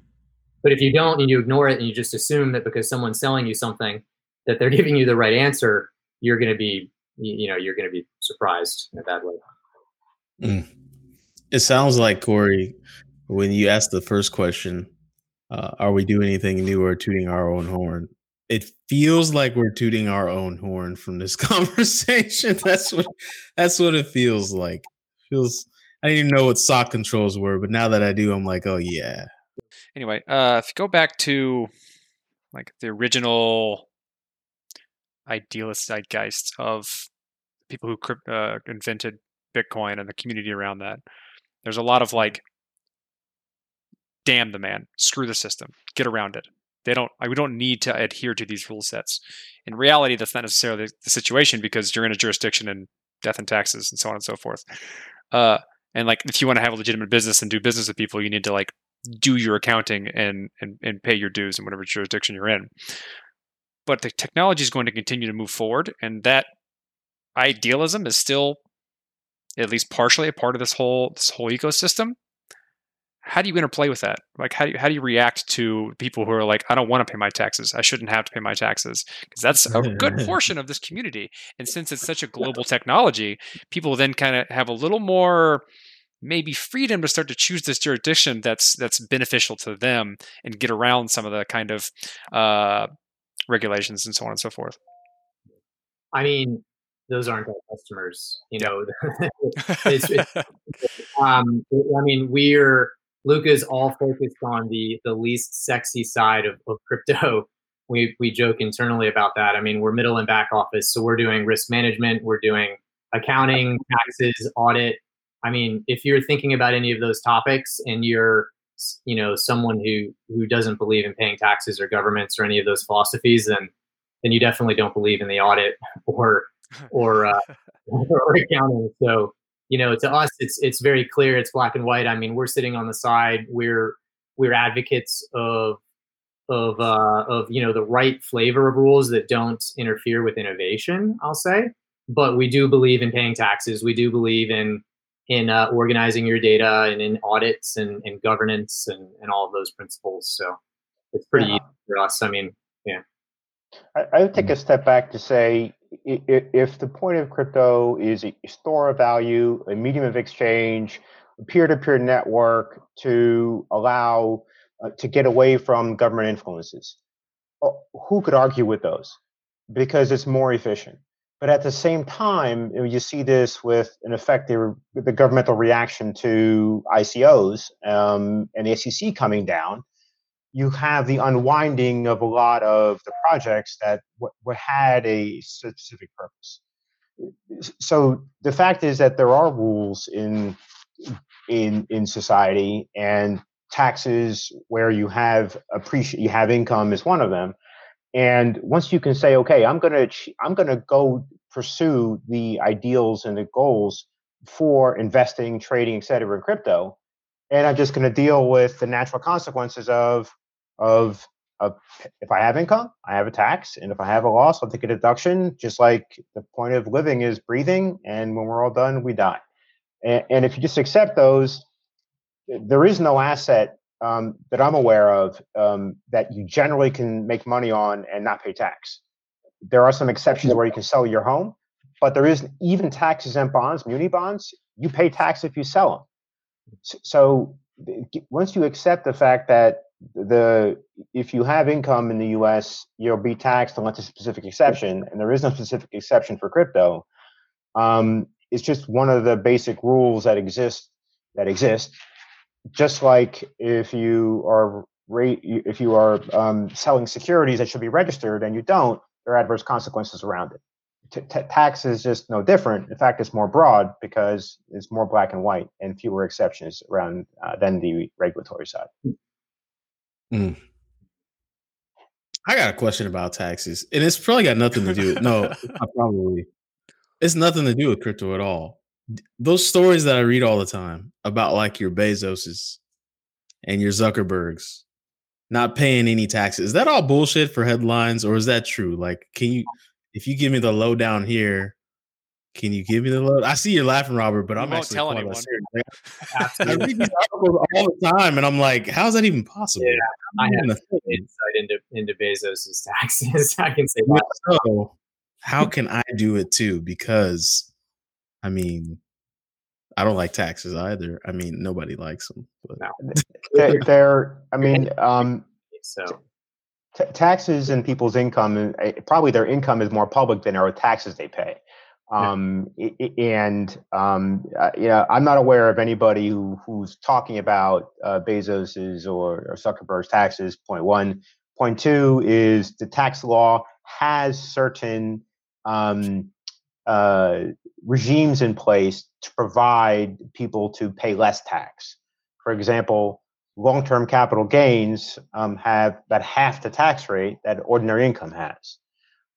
But if you don't and you ignore it and you just assume that because someone's selling you something that they're giving you the right answer, you're going to be, you know, you're going to be surprised in a bad way. It sounds like Corey, when you asked the first question, uh, "Are we doing anything new or tooting our own horn?" It feels like we're tooting our own horn from this conversation. That's what that's what it feels like. Feels. I didn't even know what SOC controls were, but now that I do, I'm like, oh yeah. Anyway, uh, if you go back to like the original idealist zeitgeist of people who uh, invented Bitcoin and the community around that, there's a lot of like, damn the man, screw the system, get around it. They don't. We don't need to adhere to these rule sets. In reality, that's not necessarily the situation because you're in a jurisdiction and death and taxes and so on and so forth. Uh, and like, if you want to have a legitimate business and do business with people, you need to like do your accounting and and, and pay your dues in whatever jurisdiction you're in. But the technology is going to continue to move forward, and that idealism is still at least partially a part of this whole this whole ecosystem. How do you interplay with that? Like, how do you, how do you react to people who are like, I don't want to pay my taxes. I shouldn't have to pay my taxes because that's a good portion of this community. And since it's such a global technology, people then kind of have a little more maybe freedom to start to choose this jurisdiction that's that's beneficial to them and get around some of the kind of uh, regulations and so on and so forth. I mean, those aren't our customers. You know, it's, it's, um, I mean, we're Lukka's all focused on the the least sexy side of, of crypto. We we joke internally about that. I mean, we're middle and back office, so we're doing risk management, we're doing accounting, taxes, audit. I mean, if you're thinking about any of those topics and you're you know someone who who doesn't believe in paying taxes or governments or any of those philosophies, then then you definitely don't believe in the audit or or uh, or accounting. So you know, to us, it's it's very clear. It's black and white. I mean, we're sitting on the side. We're we're advocates of of uh, of you know the right flavor of rules that don't interfere with innovation. I'll say, but we do believe in paying taxes. We do believe in in uh, organizing your data and in audits and, and governance and, and all of those principles. So it's pretty yeah. easy for us. I mean, yeah. I, I would take a step back to say if the point of crypto is a store of value, a medium of exchange, a peer-to-peer network to allow uh, to get away from government influences, uh, who could argue with those? Because it's more efficient. But at the same time, you see this with an effective the governmental reaction to ICOs um, and the SEC coming down you have the unwinding of a lot of the projects that w- had a specific purpose. So the fact is that there are rules in in in society, and taxes where you have appreciate you have income is one of them. And once you can say, okay, I'm gonna I'm gonna go pursue the ideals and the goals for investing, trading, et cetera, in crypto, and I'm just going to deal with the natural consequences of of, of if I have income, I have a tax, and if I have a loss, I'll take a deduction. Just like the point of living is breathing, and when we're all done, we die. And, and if you just accept those, there is no asset um, that I'm aware of um, that you generally can make money on and not pay tax. There are some exceptions where you can sell your home, but there is even tax exempt bonds, muni bonds. You pay tax if you sell them. So once you accept the fact that the if you have income in the U.S., you'll be taxed unless a specific exception, and there is no specific exception for crypto. Um, it's just one of the basic rules that exist that exist. Just like if you are rate if you are um, selling securities that should be registered and you don't, there are adverse consequences around it. T- t- tax is just no different. In fact, it's more broad because it's more black and white and fewer exceptions around uh, than the regulatory side. Mm. I got a question about taxes, and it's probably got nothing to do. with No, probably it's nothing to do with crypto at all. Those stories that I read all the time about like your Bezoses and your Zuckerbergs not paying any taxes. Is that all bullshit for headlines, or is that true? Like, can you, if you give me the lowdown here, can you give me the load? I see you're laughing, Robert, but I'm actually tell anyone. I read these articles all the time, and I'm like, how's that even possible? Yeah, I have insight into into Bezos's taxes. I can say that. So, how can I do it too? Because, I mean, I don't like taxes either. I mean, nobody likes them. But. No. they're, they're, I mean, um, so. T- taxes and people's income, eh, probably their income is more public than our taxes they pay. Um, yeah. and um, uh, yeah, I'm not aware of anybody who who's talking about uh, Bezos's or, or Zuckerberg's taxes. Point one. Point two is the tax law has certain um, uh, regimes in place to provide people to pay less tax. For example, long-term capital gains um, have about half the tax rate that ordinary income has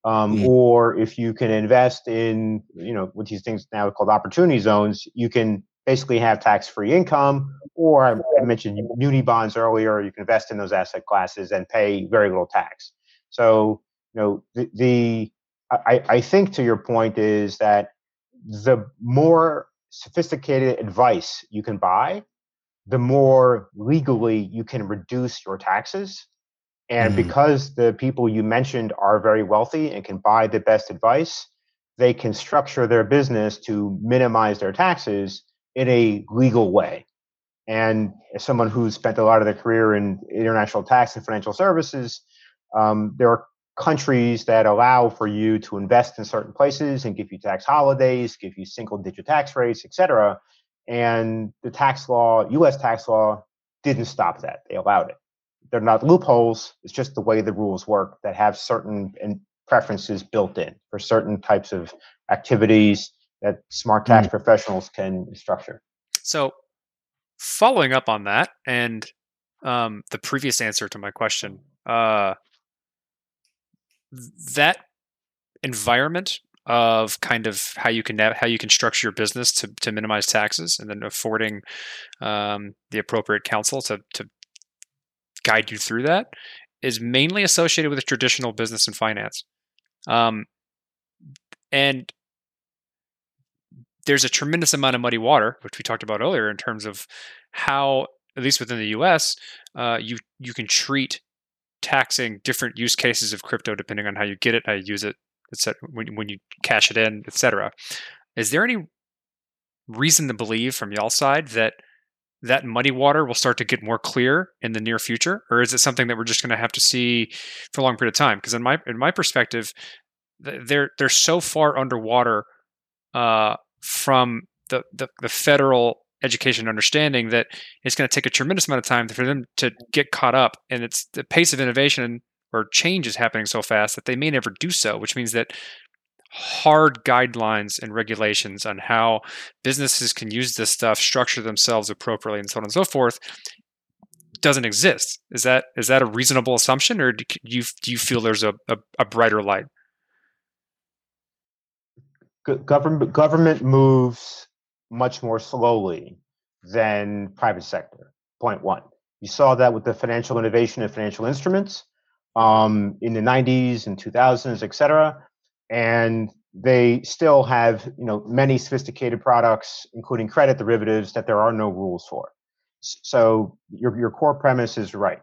um, mm. or if you can invest in you know with these things now called opportunity zones you can basically have tax-free income or i mentioned muni bonds earlier you can invest in those asset classes and pay very little tax so you know the, the I, I think to your point is that the more sophisticated advice you can buy the more legally you can reduce your taxes. And Mhm. because the people you mentioned are very wealthy and can buy the best advice, they can structure their business to minimize their taxes in a legal way. And as someone who's spent a lot of their career in international tax and financial services, um, there are countries that allow for you to invest in certain places and give you tax holidays, give you single digit tax rates, et cetera. And the tax law, US tax law, didn't stop that. They allowed it. They're not loopholes, it's just the way the rules work that have certain preferences built in for certain types of activities that smart tax professionals can structure. So, following up on that and um, the previous answer to my question, uh, that environment of kind of how you can nav- how you can structure your business to to minimize taxes, and then affording um, the appropriate counsel to to guide you through that, is mainly associated with traditional business and finance. Um, and there's a tremendous amount of muddy water, which we talked about earlier, in terms of how, at least within the U.S., uh, you you can treat taxing different use cases of crypto depending on how you get it, how you use it, etc. When when you cash it in, etc. Is there any reason to believe from y'all side that that muddy water will start to get more clear in the near future, or is it something that we're just going to have to see for a long period of time? Because in my in my perspective, they're they're so far underwater uh, from the, the the federal education understanding that it's going to take a tremendous amount of time for them to get caught up, and it's the pace of innovation or change is happening so fast that they may never do so, which means that hard guidelines and regulations on how businesses can use this stuff, structure themselves appropriately, and so on and so forth doesn't exist. Is that is that a reasonable assumption, or do you do you feel there's a, a, a brighter light? Government government moves much more slowly than private sector. Point one. You saw that with the financial innovation and financial instruments um, in the 90s and 2000s, et cetera. And they still have, you know, many sophisticated products, including credit derivatives, that there are no rules for. So your your core premise is right.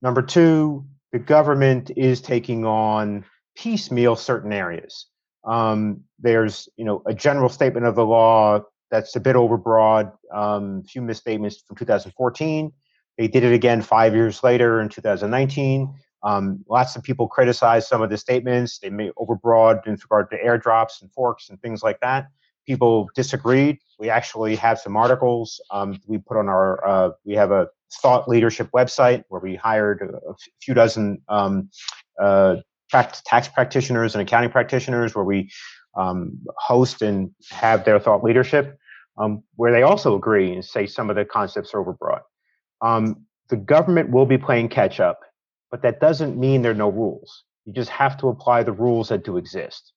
Number two, the government is taking on piecemeal certain areas. Um, there's, you know, a general statement of the law that's a bit overbroad. Um, few misstatements from 2014. They did it again five years later in 2019. Um, lots of people criticize some of the statements. They may overbroad in regard to airdrops and forks and things like that. People disagreed. We actually have some articles um, we put on our. Uh, we have a thought leadership website where we hired a, few dozen um, uh, tax, tax practitioners and accounting practitioners, where we um, host and have their thought leadership, um, where they also agree and say some of the concepts are overbroad. Um, the government will be playing catch up but that doesn't mean there are no rules. You just have to apply the rules that do exist.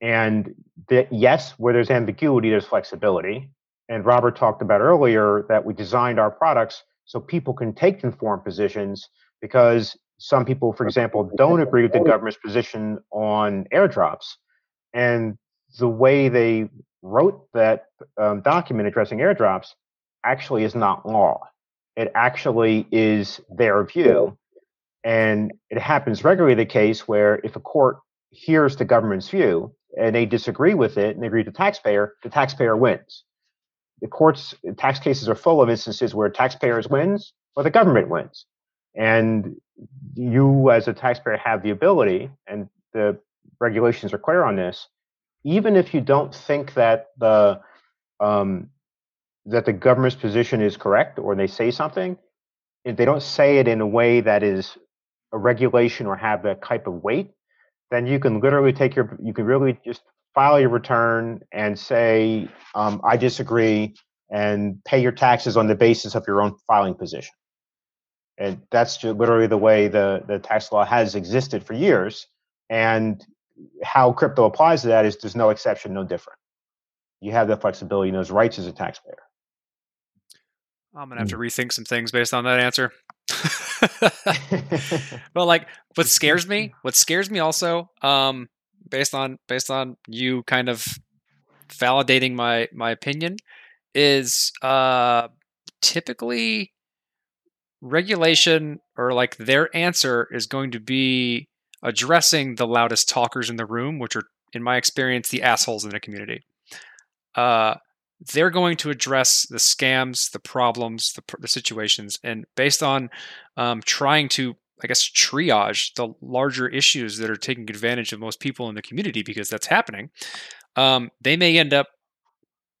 And that yes, where there's ambiguity, there's flexibility. And Robert talked about earlier that we designed our products so people can take informed positions because some people, for example, don't agree with the government's position on airdrops. And the way they wrote that um, document addressing airdrops actually is not law. It actually is their view. And it happens regularly the case where if a court hears the government's view and they disagree with it and they agree with the taxpayer, the taxpayer wins. The courts, tax cases are full of instances where taxpayers wins or the government wins. And you as a taxpayer have the ability, and the regulations are clear on this, even if you don't think that the um, that the government's position is correct or they say something, if they don't say it in a way that is a regulation or have that type of weight, then you can literally take your you can really just file your return and say um, I disagree and pay your taxes on the basis of your own filing position. And that's literally the way the the tax law has existed for years. And how crypto applies to that is there's no exception, no different. You have the flexibility and those rights as a taxpayer. I'm gonna have to rethink some things based on that answer. well, like what scares me, what scares me also, um, based on based on you kind of validating my my opinion, is uh, typically regulation or like their answer is going to be addressing the loudest talkers in the room, which are, in my experience, the assholes in the community. Uh, they're going to address the scams, the problems, the, the situations, and based on um, trying to, I guess, triage the larger issues that are taking advantage of most people in the community because that's happening, um, they may end up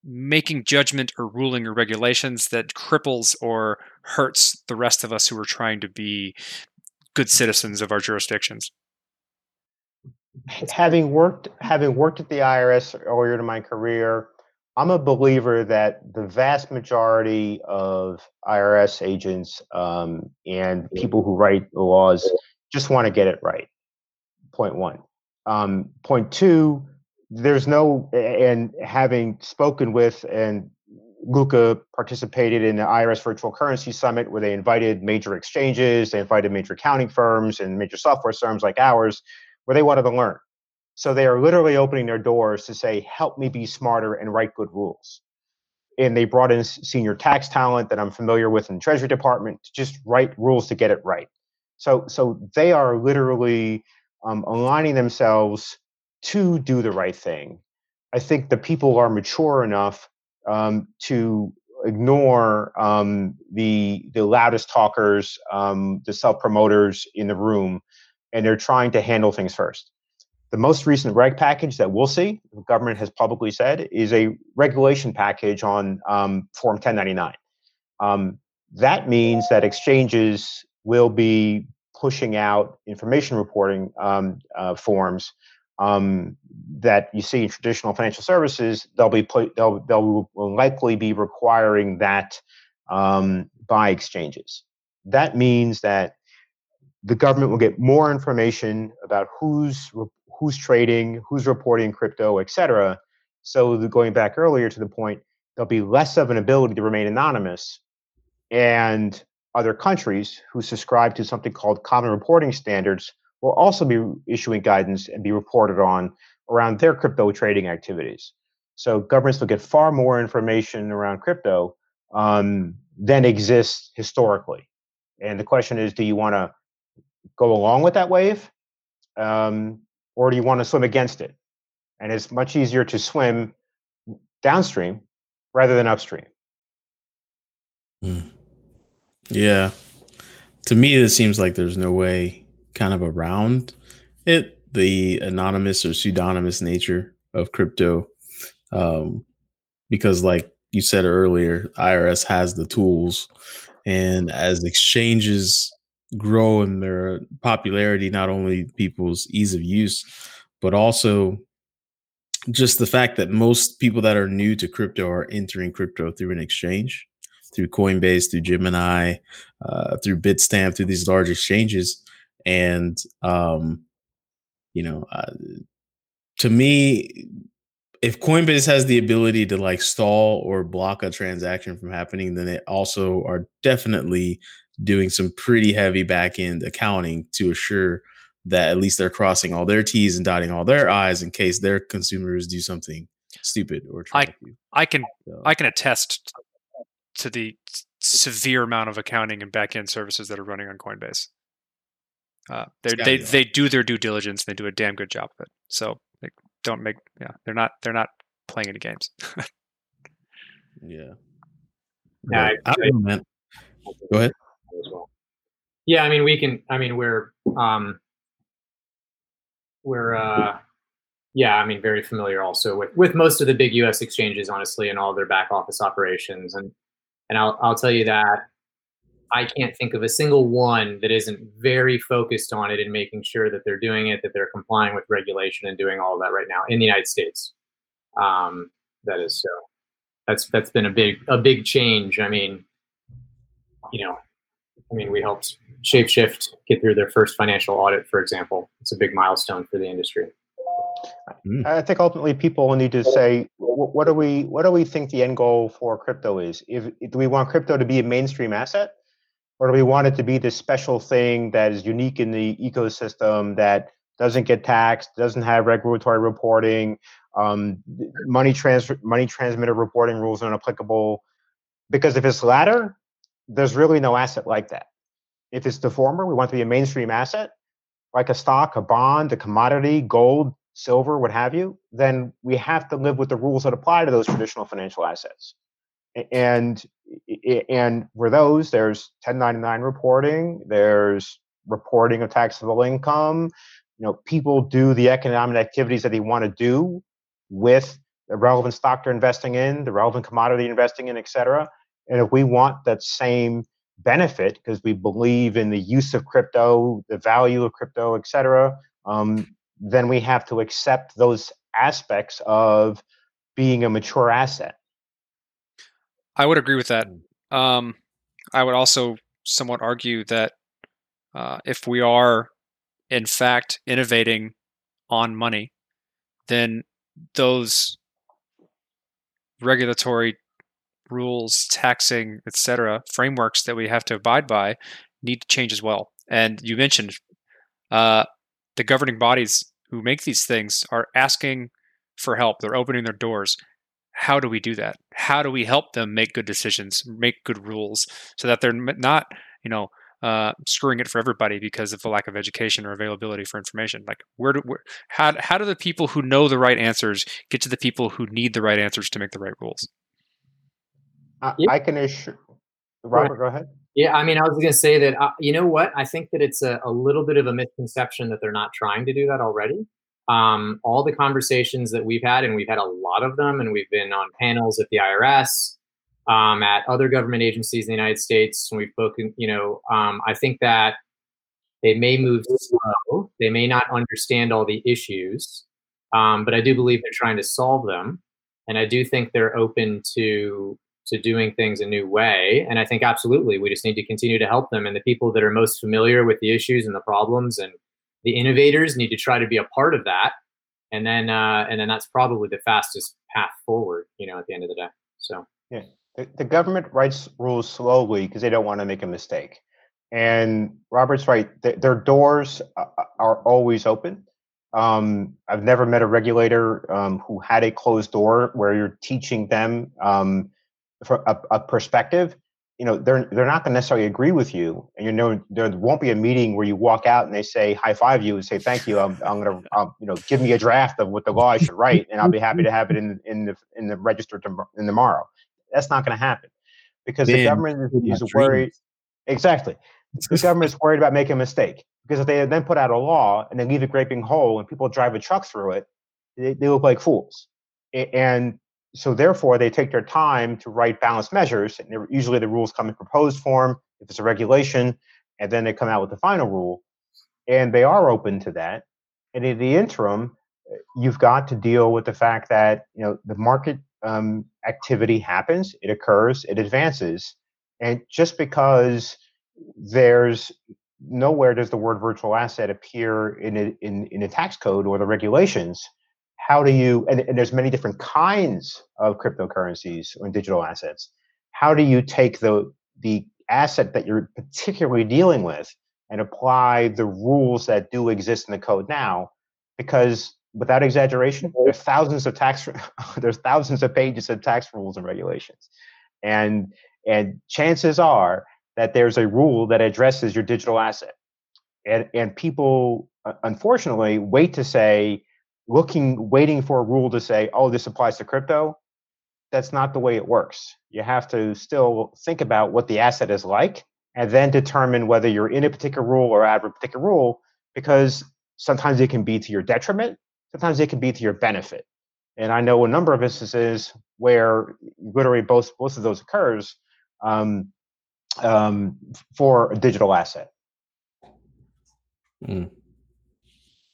making judgment or ruling or regulations that cripples or hurts the rest of us who are trying to be good citizens of our jurisdictions. Having worked having worked at the IRS earlier in my career, I'm a believer that the vast majority of IRS agents um, and people who write the laws just want to get it right. Point one. Um, point two, there's no, and having spoken with and Lukka participated in the IRS Virtual Currency Summit where they invited major exchanges, they invited major accounting firms and major software firms like ours, where they wanted to learn. So they are literally opening their doors to say, help me be smarter and write good rules. And they brought in senior tax talent that I'm familiar with in the Treasury Department to just write rules to get it right. So, so they are literally um, aligning themselves to do the right thing. I think the people are mature enough um, to ignore um, the the loudest talkers, um, the self promoters in the room, and they're trying to handle things first. The most recent reg package that we'll see, the government has publicly said, is a regulation package on um, Form 1099. Um, that means that exchanges will be pushing out information reporting um, uh, forms um, that you see in traditional financial services. They'll be they'll they'll will likely be requiring that um, by exchanges. That means that the government will get more information about who's who's trading, who's reporting crypto, et cetera. So going back earlier to the point, there'll be less of an ability to remain anonymous. And other countries who subscribe to something called common reporting standards will also be issuing guidance and be reported on around their crypto trading activities. So governments will get far more information around crypto um, than exists historically. And the question is, do you want to go along with that wave? Um, or do you want to swim against it? And it's much easier to swim downstream rather than upstream. Mm. Yeah. To me, it seems like there's no way kind of around it, the anonymous or pseudonymous nature of crypto. Um, because, like you said earlier, IRS has the tools. And as exchanges grow in their popularity, not only people's ease of use, but also just the fact that most people that are new to crypto are entering crypto through an exchange, through Coinbase, through Gemini, uh, through Bitstamp, through these large exchanges. And, um, you know, uh, to me, if Coinbase has the ability to like stall or block a transaction from happening, then they also are definitely doing some pretty heavy back end accounting to assure that at least they're crossing all their T's and dotting all their I's in case their consumers do something stupid or I, I can so. I can attest to the severe amount of accounting and back end services that are running on Coinbase. Uh, they they do their due diligence and they do a damn good job of it. So they don't make yeah they're not they're not playing any games. yeah. Yeah, I, I, I, Go ahead as well. Yeah, I mean, we can. I mean, we're um, we're uh, yeah, I mean, very familiar also with with most of the big U.S. exchanges, honestly, and all their back office operations. And and I'll I'll tell you that I can't think of a single one that isn't very focused on it and making sure that they're doing it, that they're complying with regulation and doing all of that right now in the United States. Um, that is so. That's that's been a big a big change. I mean, you know, I mean, we helped Shapeshift get through their first financial audit, for example. It's a big milestone for the industry. Hmm. I think ultimately people will need to say, what do we what do we think the end goal for crypto is? If do we want crypto to be a mainstream asset, or do we want it to be this special thing that is unique in the ecosystem that doesn't get taxed, doesn't have regulatory reporting, um, money transfer money transmitter reporting rules are not applicable? because if it's the latter, there's really no asset like that. If it's the former, we want to be a mainstream asset, like a stock, a bond, a commodity, gold, silver, what have you, then we have to live with the rules that apply to those traditional financial assets. And and for those, there's 1099 reporting, there's reporting of taxable income. You know, people do the economic activities that they want to do with the relevant stock they're investing in, the relevant commodity investing in, et cetera. And if we want that same benefit because we believe in the use of crypto, the value of crypto, et cetera, um, then we have to accept those aspects of being a mature asset. I would agree with that. Um, I would also somewhat argue that uh, if we are, in fact, innovating on money, then those regulatory rules, taxing, etc., frameworks that we have to abide by need to change as well. And you mentioned uh, the governing bodies who make these things are asking for help. They're opening their doors. How do we do that? How do we help them make good decisions, make good rules, so that they're not, you know, uh, screwing it for everybody because of the lack of education or availability for information? Like, where do where, how how do the people who know the right answers get to the people who need the right answers to make the right rules? I, Yeah. I can assure Robert, go ahead. Yeah, I mean, I was going to say that, uh, you know what? I think that it's a, a little bit of a misconception that they're not trying to do that already. Um, all the conversations that we've had, and we've had a lot of them, and we've been on panels at the IRS, um, at other government agencies in the United States, and we've spoken, you know, um, I think that they may move slow, they may not understand all the issues, um, but I do believe they're trying to solve them, and I do think they're open to to doing things a new way. And I think absolutely we just need to continue to help them. And the people that are most familiar with the issues and the problems and the innovators need to try to be a part of that. And then uh, and then that's probably the fastest path forward, you know, at the end of the day. So the, the government writes rules slowly because they don't want to make a mistake. And Robert's right; th- their doors are, are always open. Um, I've never met a regulator um, who had a closed door where you're teaching them um, from a, a perspective. You know, they're they're not going to necessarily agree with you, and you know there won't be a meeting where you walk out and they say high five you and say thank you. I'm, I'm going to um, you know give me a draft of what the law I should write, and I'll be happy to have it in in the in the register in tomorrow. That's not going to happen because the government is, is worried. Exactly, the government is worried about making a mistake because if they then put out a law and they leave a gaping hole and people drive a truck through it, they, they look like fools. And so therefore they take their time to write balanced measures. And usually the rules come in proposed form if it's a regulation, and then they come out with the final rule. And they are open to that. And in the interim, uh, you've got to deal with the fact that you know the market um, activity happens, it occurs, it advances, and just because there's nowhere does the word virtual asset appear in a, in in a tax code or the regulations. How do you and, and there's many different kinds of cryptocurrencies and digital assets. How do you take the the asset that you're particularly dealing with and apply the rules that do exist in the code now? Because without exaggeration, there's thousands of tax there's thousands of pages of tax rules and regulations, and and chances are that there's a rule that addresses your digital asset, and and people uh, unfortunately wait to say, looking waiting for a rule to say, oh, this applies to crypto. That's not the way it works. You have to still think about what the asset is like, and then determine whether you're in a particular rule or out of a particular rule, because sometimes it can be to your detriment sometimes it can be to your benefit. And I know a number of instances where literally both both of those occurs um, um, for a digital asset. Mm.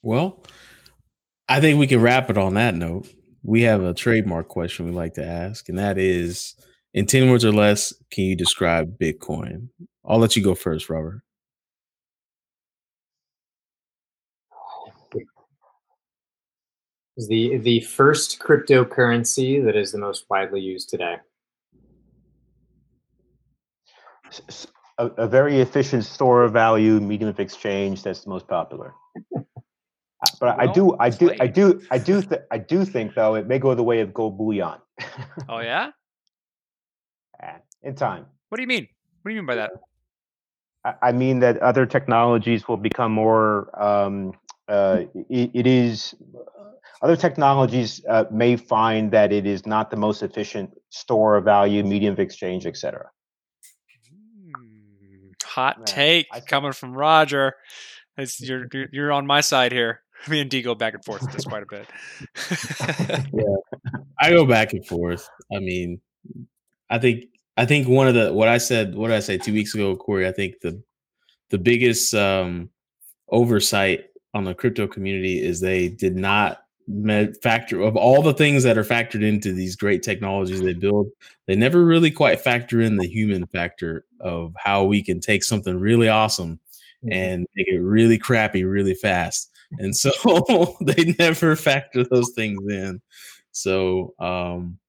Well, I think we can wrap it on that note. We have a trademark question we like to ask, and that is in 10 words or less, can you describe Bitcoin? I'll let you go first, Robert. is the the first cryptocurrency that is the most widely used today. A very efficient store of value, medium of exchange that's the most popular. Uh, But I do, I do, I do, I do, th- I do think though it may go the way of gold bullion. Oh yeah, Uh, in time. What do you mean? What do you mean by that? I- I mean that other technologies will become more. Um, uh, it, it is other technologies uh, may find that it is not the most efficient store of value, medium of exchange, etc. Hmm, hot Yeah, take I- coming from Roger. It's, you're- you're on my side here. Me and Dee go back and forth with this quite a bit. yeah, I go back and forth. I mean, I think I think one of the what I said what did I say two weeks ago, Corey. I think the the biggest um, oversight on the crypto community is they did not med- factor of all the things that are factored into these great technologies they build. They never really quite factor in the human factor of how we can take something really awesome and make it really crappy really fast. And so they never factor those things in. So um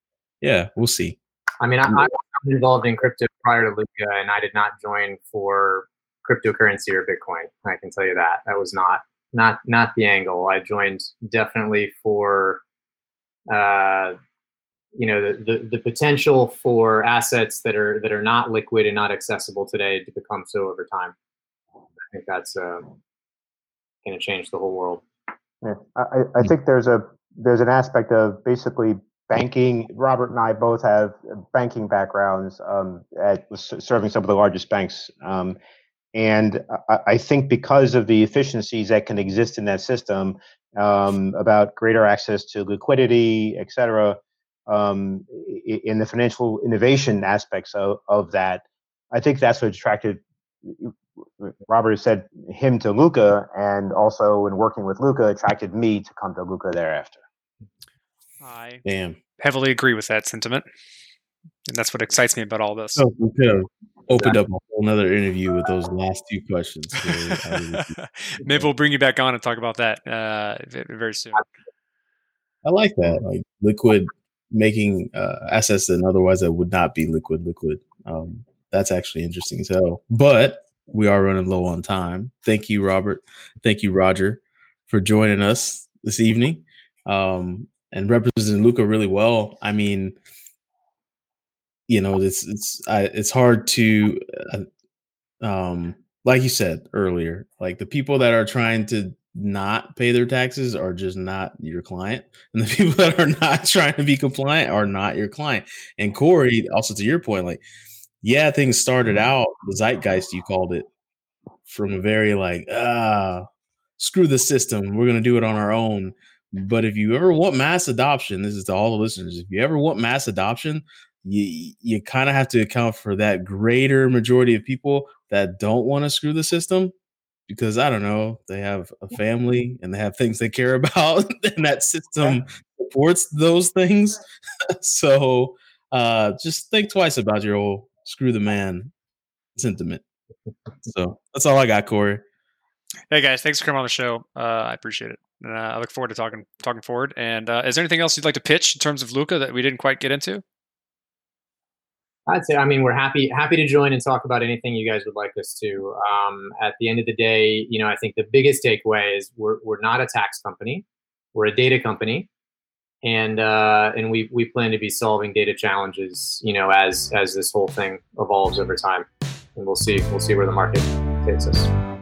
yeah, we'll see. I mean, I, I was involved in crypto prior to Lukka, and I did not join for cryptocurrency or Bitcoin. I can tell you that that was not not not the angle. I joined definitely for, uh, you know, the, the the potential for assets that are that are not liquid and not accessible today to become so over time. I think that's uh, going to change the whole world. Yeah, I, I- think there's a there's an aspect of basically banking. Robert and I both have banking backgrounds um, at serving some of the largest banks, um, and I, I think because of the efficiencies that can exist in that system, um, about greater access to liquidity, et cetera, um, in the financial innovation aspects of, of that, I think that's what attracted Robert has said him to Lukka, and also in working with Lukka, attracted me to come to Lukka thereafter. I Damn. heavily agree with that sentiment, and that's what excites me about all this. So we could have opened up a whole nother interview with those last two questions. Corey. Maybe we'll bring you back on and talk about that uh, very soon. I like that. Like liquid making uh, assets that otherwise that would not be liquid liquid. Um, that's actually interesting as hell. But we are running low on time. Thank you, Robert. Thank you, Roger, for joining us this evening um, and representing Lukka really well. I mean, you know, it's it's I, it's hard to, uh, um, like you said earlier, like the people that are trying to not pay their taxes are just not your client, and the people that are not trying to be compliant are not your client. And Corey, also to your point, like, yeah, things started out the zeitgeist you called it from a very like ah screw the system, we're gonna do it on our own. But if you ever want mass adoption, this is to all the listeners. If you ever want mass adoption, you you kind of have to account for that greater majority of people that don't want to screw the system because I don't know, they have a family and they have things they care about, and that system supports those things. so uh just think twice about your old screw the man sentiment. So that's all I got, Corey. Hey guys, thanks for coming on the show. Uh, I appreciate it. Uh, I look forward to talking talking forward. And uh, is there anything else you'd like to pitch in terms of Lukka that we didn't quite get into? I'd say, I mean, we're happy happy to join and talk about anything you guys would like us to. Um, at the end of the day, you know, I think the biggest takeaway is we're we're not a tax company, we're a data company, and uh, and we we plan to be solving data challenges, you know, as as this whole thing evolves over time, and we'll see we'll see where the market takes us.